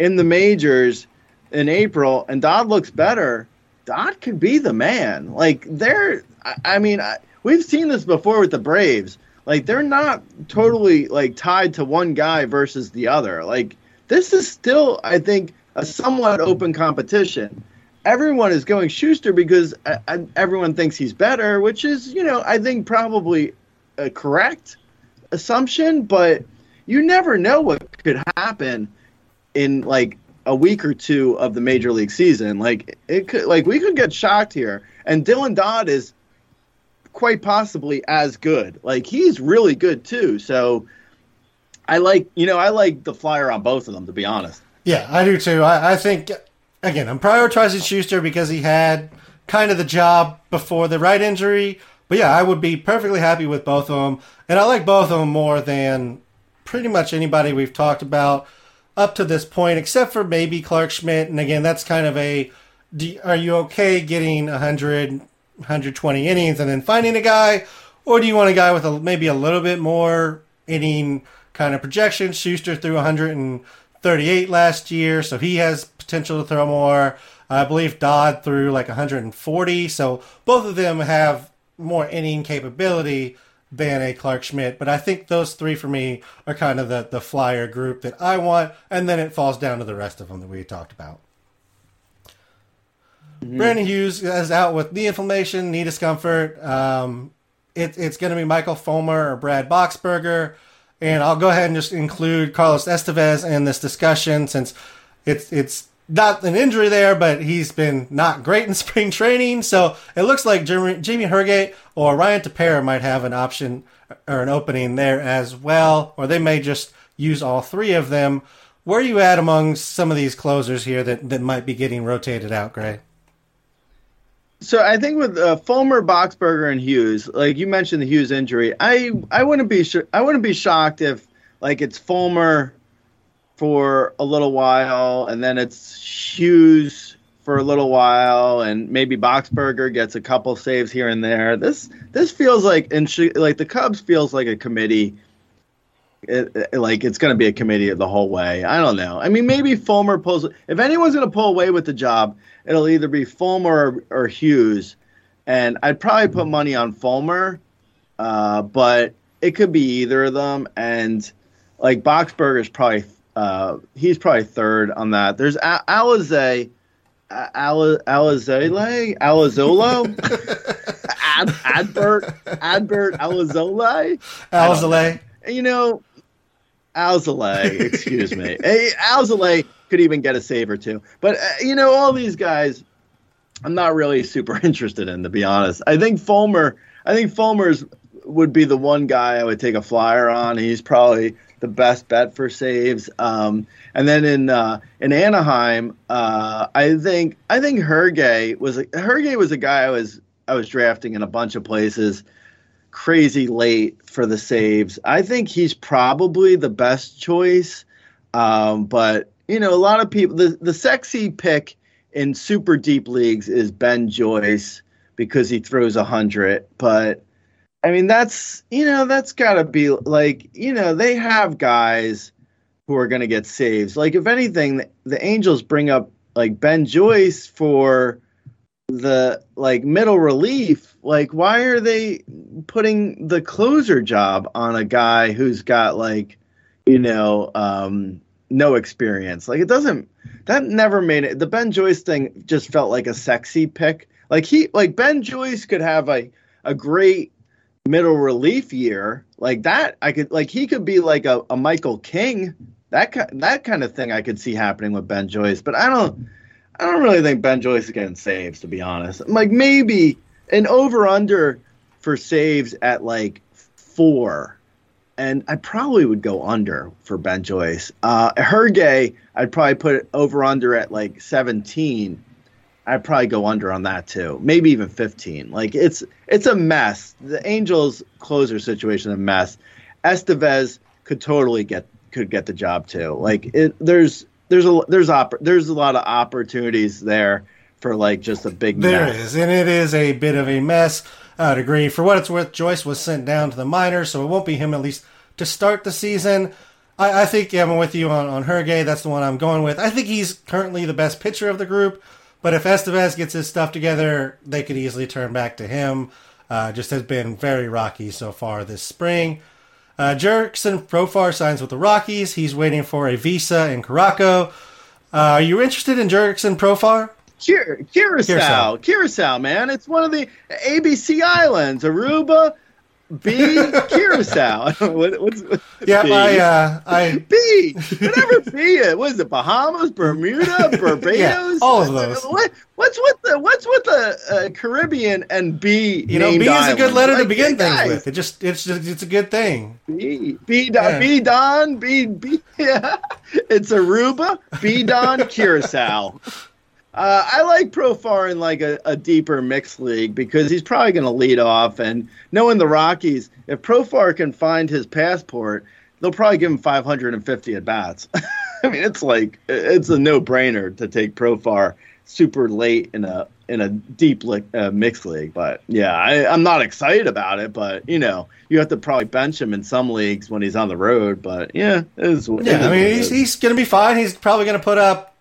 in the majors in April and Dodd looks better, Dodd could be the man. Like they're, I, I mean, I, we've seen this before with the Braves. Like they're not totally like tied to one guy versus the other. Like this is still, I think, a somewhat open competition. Everyone is going Schuster because uh, uh, everyone thinks he's better, which is, you know, I think probably a correct assumption, but you never know what could happen in like a week or two of the major league season. Like it could like we could get shocked here. And Dylan Dodd is quite possibly as good. Like he's really good too. So I like you know, I like the flyer on both of them to be honest. Yeah, I do too. I, I think again, I'm prioritizing Schuster because he had kind of the job before the Wright injury. But yeah, I would be perfectly happy with both of them, and I like both of them more than pretty much anybody we've talked about up to this point, except for maybe Clarke Schmidt. And again, that's kind of a do, are you okay getting 100, 120 innings and then finding a guy, or do you want a guy with a, maybe a little bit more inning kind of projection? Schuster threw 138 last year, so he has potential to throw more. I believe Dodd threw like 140, so both of them have more inning capability than a Clarke Schmidt. But I think those three for me are kind of the, the flyer group that I want, and then it falls down to the rest of them that we talked about. Mm-hmm. Brandon Hughes is out with knee inflammation, knee discomfort. Um, it, it's going to be Michael Fulmer or Brad Boxberger. And I'll go ahead and just include Carlos Estevez in this discussion since it's it's not an injury there, but he's been not great in [LAUGHS] spring training. So it looks like Jamie, Jamie Herget or Ryan Tepera might have an option or an opening there as well, or they may just use all three of them. Where are you at among some of these closers here that, that might be getting rotated out, Grey? So I think with uh, Fulmer, Boxberger, and Hughes, like you mentioned the Hughes injury, I I wouldn't be sh- I wouldn't be shocked if like it's Fulmer for a little while, and then it's Hughes for a little while, and maybe Boxberger gets a couple saves here and there. This this feels like and like the Cubs feels like a committee. It, it, like it's going to be a committee the whole way. I don't know. I mean, maybe Fulmer pulls. If anyone's going to pull away with the job, it'll either be Fulmer or, or Hughes, and I'd probably put money on Fulmer, uh, but it could be either of them. And like Boxberger's probably uh, he's probably third on that. There's Al- Alize, Al- Alizole, Alizolo, [LAUGHS] Ad- Adbert, Adbert Alizole, Alzale. You know, Alzale, excuse me. [LAUGHS] Hey, Alzale could even get a save or two. But, uh, you know, all these guys, I'm not really super [LAUGHS] interested in, to be honest. I think Fulmer. I think Fulmer's would be the one guy I would take a flyer on. He's probably the best bet for saves. Um, and then in uh, in Anaheim, uh, I think I think Herge was a, Herge was a guy I was I was drafting in a bunch of places, crazy late for the saves. I think he's probably the best choice. Um, but you know, a lot of people the the sexy pick in super deep leagues is Ben Joyce because he throws a hundred, but I mean, that's you know, that's got to be like you know, they have guys who are to get saves. Like if anything, the, the Angels bring up like Ben Joyce for the like middle relief. Like, why are they putting the closer job on a guy who's got like you know um, no experience? Like it doesn't. That never made it. The Ben Joyce thing just felt like a sexy pick. Like he like Ben Joyce could have a a great middle relief year like that i could like he could be like a, a michael king. That that kind of thing i could see happening with ben joyce but i don't i don't really think ben joyce is getting saves to be honest. Like maybe an over under for saves at like four and i probably would go under for ben joyce. Uh herge i'd probably put it over under at like 17 I'd probably go under on that too. Maybe even 15. Like it's it's a mess. The Angels closer situation a mess. Estevez could totally get could get the job too. Like it, there's there's a there's there's a lot of opportunities there for like just a big There mess. is, and it is a bit of a mess. Uh, I'd agree. For what it's worth, Joyce was sent down to the minors, so it won't be him at least to start the season. I, I think yeah, I'm with you on, on Herge. That's the one I'm going with. I think he's currently the best pitcher of the group. But if Estevez gets his stuff together, they could easily turn back to him. Uh, just has been very rocky so far this spring. Uh, Jurickson Profar signs with the Rockies. He's waiting for a visa in Caraco. Uh, are you interested in Jurickson Profar? Cur- Curacao, Curacao. Curacao, man. It's one of the ABC islands. Aruba, B, Curacao. [LAUGHS] what, what's, what's Yeah, B? I, uh, I, B, whatever B is. What is it? Bahamas, Bermuda, [LAUGHS] Barbados. Yeah, all of those. What, what's with the What's with the uh, Caribbean and B? you know, B is a good letter to begin things guys, with. It just, it's just, it's a good thing. B, B, Don, Yeah. B, Don, B, B. [LAUGHS] Yeah, it's Aruba, B, Don, Curacao. Uh, I like Profar in like a, a deeper mixed league because he's probably going to lead off. And knowing the Rockies, if Profar can find his passport, they'll probably give him 550 at bats. [LAUGHS] I mean, it's like it's a no brainer to take Profar super late in a in a deep li- uh, mixed league. But yeah, I, I'm not excited about it. But you know, you have to probably bench him in some leagues when he's on the road. But yeah, it is, it is Yeah, I mean, he's, he's going to be fine. He's probably going to put up,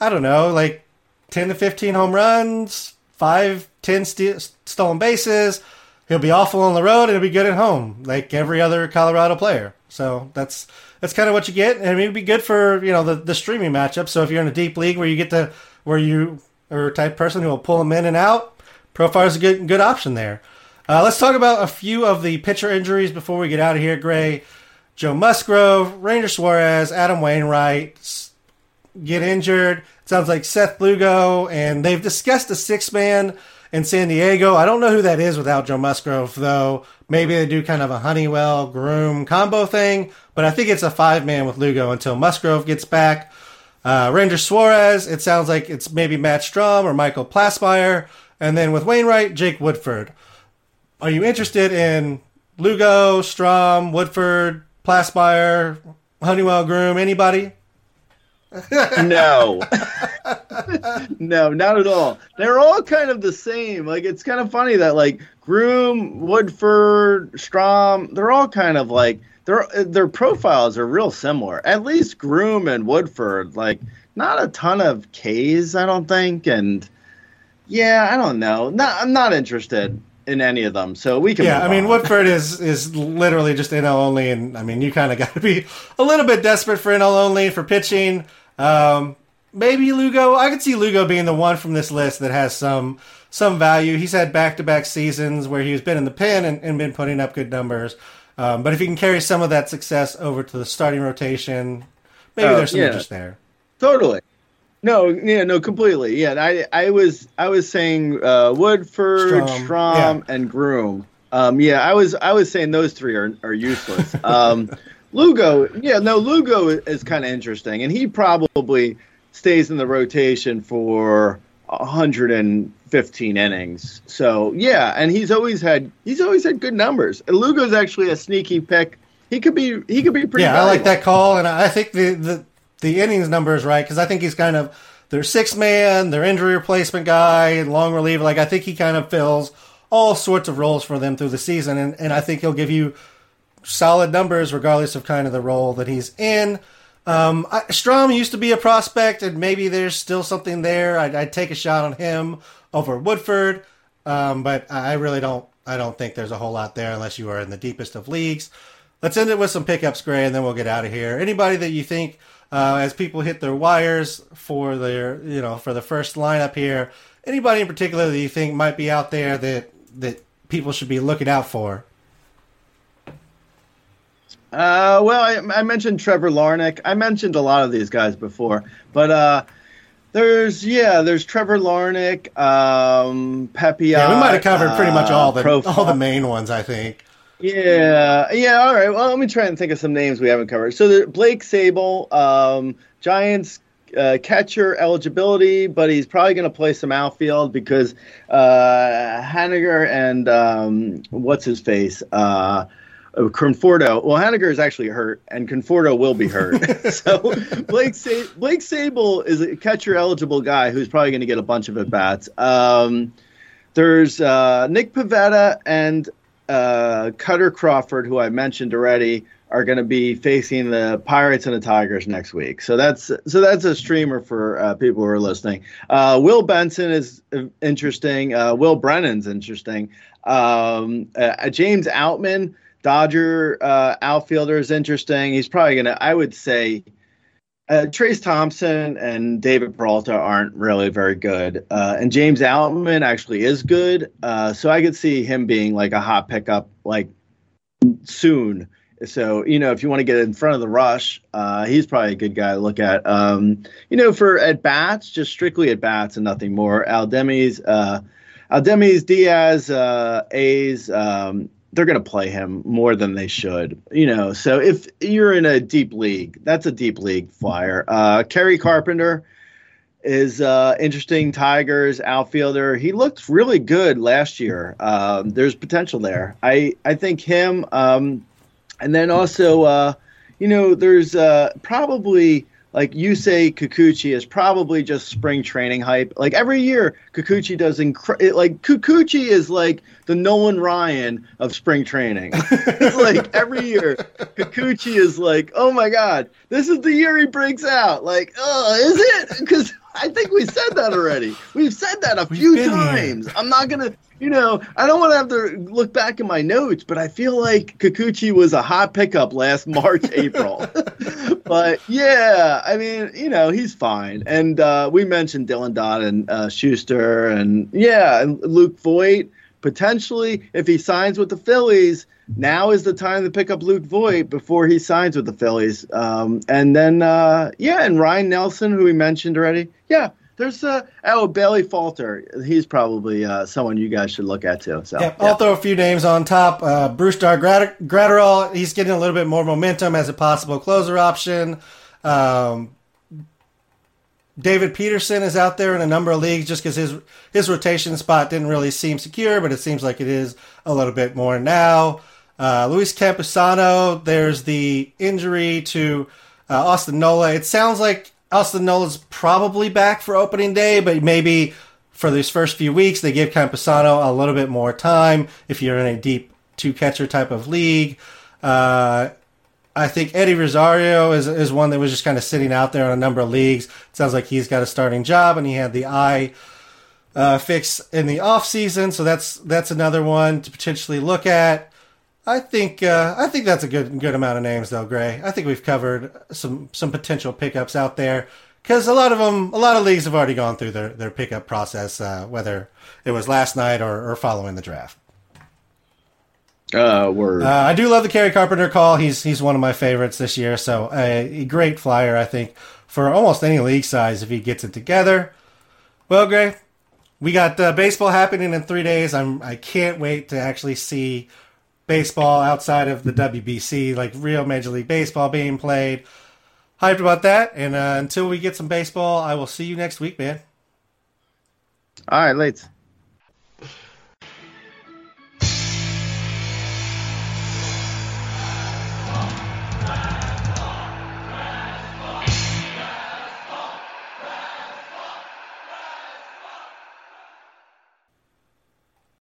I don't know, like 10 to 15 home runs, 5, 10 st- stolen bases. He'll be awful on the road and he'll be good at home, like every other Colorado player. So that's that's kind of what you get, and it'd be good for you know the, the streaming matchup. So if you're in a deep league where you get to where you are a type person who will pull them in and out, Profar is a good good option there. Uh, let's talk about a few of the pitcher injuries before we get out of here. Grey, Joe Musgrove, Ranger Suarez, Adam Wainwright get injured. Sounds like Seth Lugo, and they've discussed a six man in San Diego. I don't know who that is without Joe Musgrove, though. Maybe they do kind of a Honeywell Groome combo thing, but I think it's a five man with Lugo until Musgrove gets back. Uh, Ranger Suarez, it sounds like it's maybe Matt Strahm or Michael Plassmeyer. And then with Wainwright, Jake Woodford. Are you interested in Lugo, Strahm, Woodford, Plassmeyer, Honeywell Groome, anybody? No [LAUGHS] no not at all they're all kind of the same like it's kind of funny that like groom woodford strahm they're all kind of like their their profiles are real similar at least groom and woodford like not a ton of k's i don't think and yeah i don't know not, i'm not interested in any of them so we can Yeah, move I mean on. Woodford is is literally just NL only, and I mean you kind of got to be a little bit desperate for NL only for pitching. Um, maybe Lugo. I could see Lugo being the one from this list that has some some value. He's had back to back seasons where he's been in the pen and, and been putting up good numbers. Um, but if he can carry some of that success over to the starting rotation, maybe Oh, there's some yeah. interest there. Totally. No, yeah, no, completely. Yeah, I, I was, I was saying uh, Woodford, Strahm, Strahm, yeah. and Groome. Um, yeah, I was, I was saying those three are, are useless. Um, [LAUGHS] Lugo, yeah, no, Lugo is kind of interesting, and he probably stays in the rotation for 115 innings. So yeah, and he's always had, he's always had good numbers. And Lugo's actually a sneaky pick. He could be, he could be pretty. Yeah, I like that call, and I think the the, the innings number is right because I think he's kind of their six man, their injury replacement guy, and long reliever. Like I think he kind of fills all sorts of roles for them through the season, and, and I think he'll give you solid numbers regardless of kind of the role that he's in. Um, I, Strahm used to be a prospect, and maybe there's still something there. I'd, I'd take a shot on him over Woodford, um, but I really don't. I don't think there's a whole lot there unless you are in the deepest of leagues. Let's end it with some pickups, Grey, and then we'll get out of here. Anybody that you think, uh, as people hit their wires for their, you know, for the first lineup here, anybody in particular that you think might be out there that that people should be looking out for? Uh, well, I, I mentioned Trevor Larnach. I mentioned a lot of these guys before, but uh, there's yeah, there's Trevor Larnach, um, Pepe. Yeah, we might have covered pretty much all the all the main ones, I think. Yeah, yeah. All right. Well, let me try and think of some names we haven't covered. So there, Blake Sabol, um, Giants uh, catcher eligibility, but he's probably going to play some outfield because uh, Haniger and um, what's his face. Uh, Conforto. Well, Haniger is actually hurt, and Conforto will be hurt. [LAUGHS] so Blake Sa- Blake Sabol is a catcher eligible guy who's probably going to get a bunch of at bats. Um, there's uh, Nick Pivetta and uh, Kutter Crawford, who I mentioned already, are going to be facing the Pirates and the Tigers next week. So that's so that's a streamer for uh, people who are listening. Uh, Will Benson is uh, interesting. Uh, Will Brennan's interesting. Um, uh, James Outman, Dodger uh, outfielder, is interesting. He's probably going to, I would say. Uh, Trayce Thompson and David Peralta aren't really very good, uh, and James Outman actually is good. Uh, so I could see him being like a hot pickup, like soon. So you know, if you want to get in front of the rush, uh, he's probably a good guy to look at. Um, you know, for at bats, just strictly at bats and nothing more. Al Aledmys, uh, Aledmys, Diaz, uh, A's. Um, they're going to play him more than they should, you know. So if you're in a deep league, that's a deep league flyer. Uh, Kerry Carpenter is uh, interesting. Tigers outfielder. He looked really good last year. Um, there's potential there. I I think him. Um, and then also, uh, you know, there's uh, probably like you say, Kikuchi is probably just spring training hype. Like every year, Kikuchi does incre- like Kikuchi is like the Nolan Ryan of spring training. [LAUGHS] like every year, Kikuchi is like, oh my god, this is the year he breaks out. Like, oh, is it? Because I think we said that already. We've said that a We've few been here. times. I'm not gonna, you know, I don't want to have to look back in my notes, but I feel like Kikuchi was a hot pickup last [LAUGHS] March, April. [LAUGHS] but yeah, I mean, you know, he's fine. And uh, we mentioned Dylan Dodd and uh, Schuster, and yeah, and Luke Voit. Potentially, if he signs with the Phillies, now is the time to pick up Luke Voit before he signs with the Phillies. Um, and then, uh, yeah, and Ryan Nelson, who we mentioned already. Yeah, there's uh, oh Bailey Falter. He's probably uh, someone you guys should look at too. So Yeah, I'll throw a few names on top. Uh, Brusdar Graterol, he's getting a little bit more momentum as a possible closer option. Um, David Peterson is out there in a number of leagues just because his his rotation spot didn't really seem secure, but it seems like it is a little bit more now. Uh, Luis Campusano, there's the injury to uh, Austin Nola. It sounds like Austin Nola's probably back for opening day, but maybe for these first few weeks they give Campusano a little bit more time if you're in a deep two catcher type of league. Uh, I think Eddie Rosario is is one that was just kind of sitting out there in a number of leagues. It sounds like he's got a starting job and he had the eye uh, fix in the off season, so that's that's another one to potentially look at. I think uh, I think that's a good good amount of names though, Grey. I think we've covered some some potential pickups out there because a lot of them, a lot of leagues have already gone through their their pickup process, uh, whether it was last night or, or following the draft. uh, word. Uh, I do love the Kerry Carpenter call. He's he's one of my favorites this year. So a, a great flyer, I think, for almost any league size if he gets it together. Well, Grey, we got uh, baseball happening in three days. I'm I can't wait to actually see baseball outside of the WBC, like real Major League Baseball being played. Hyped about that. And uh, until we get some baseball, I will see you next week, man. All right, late.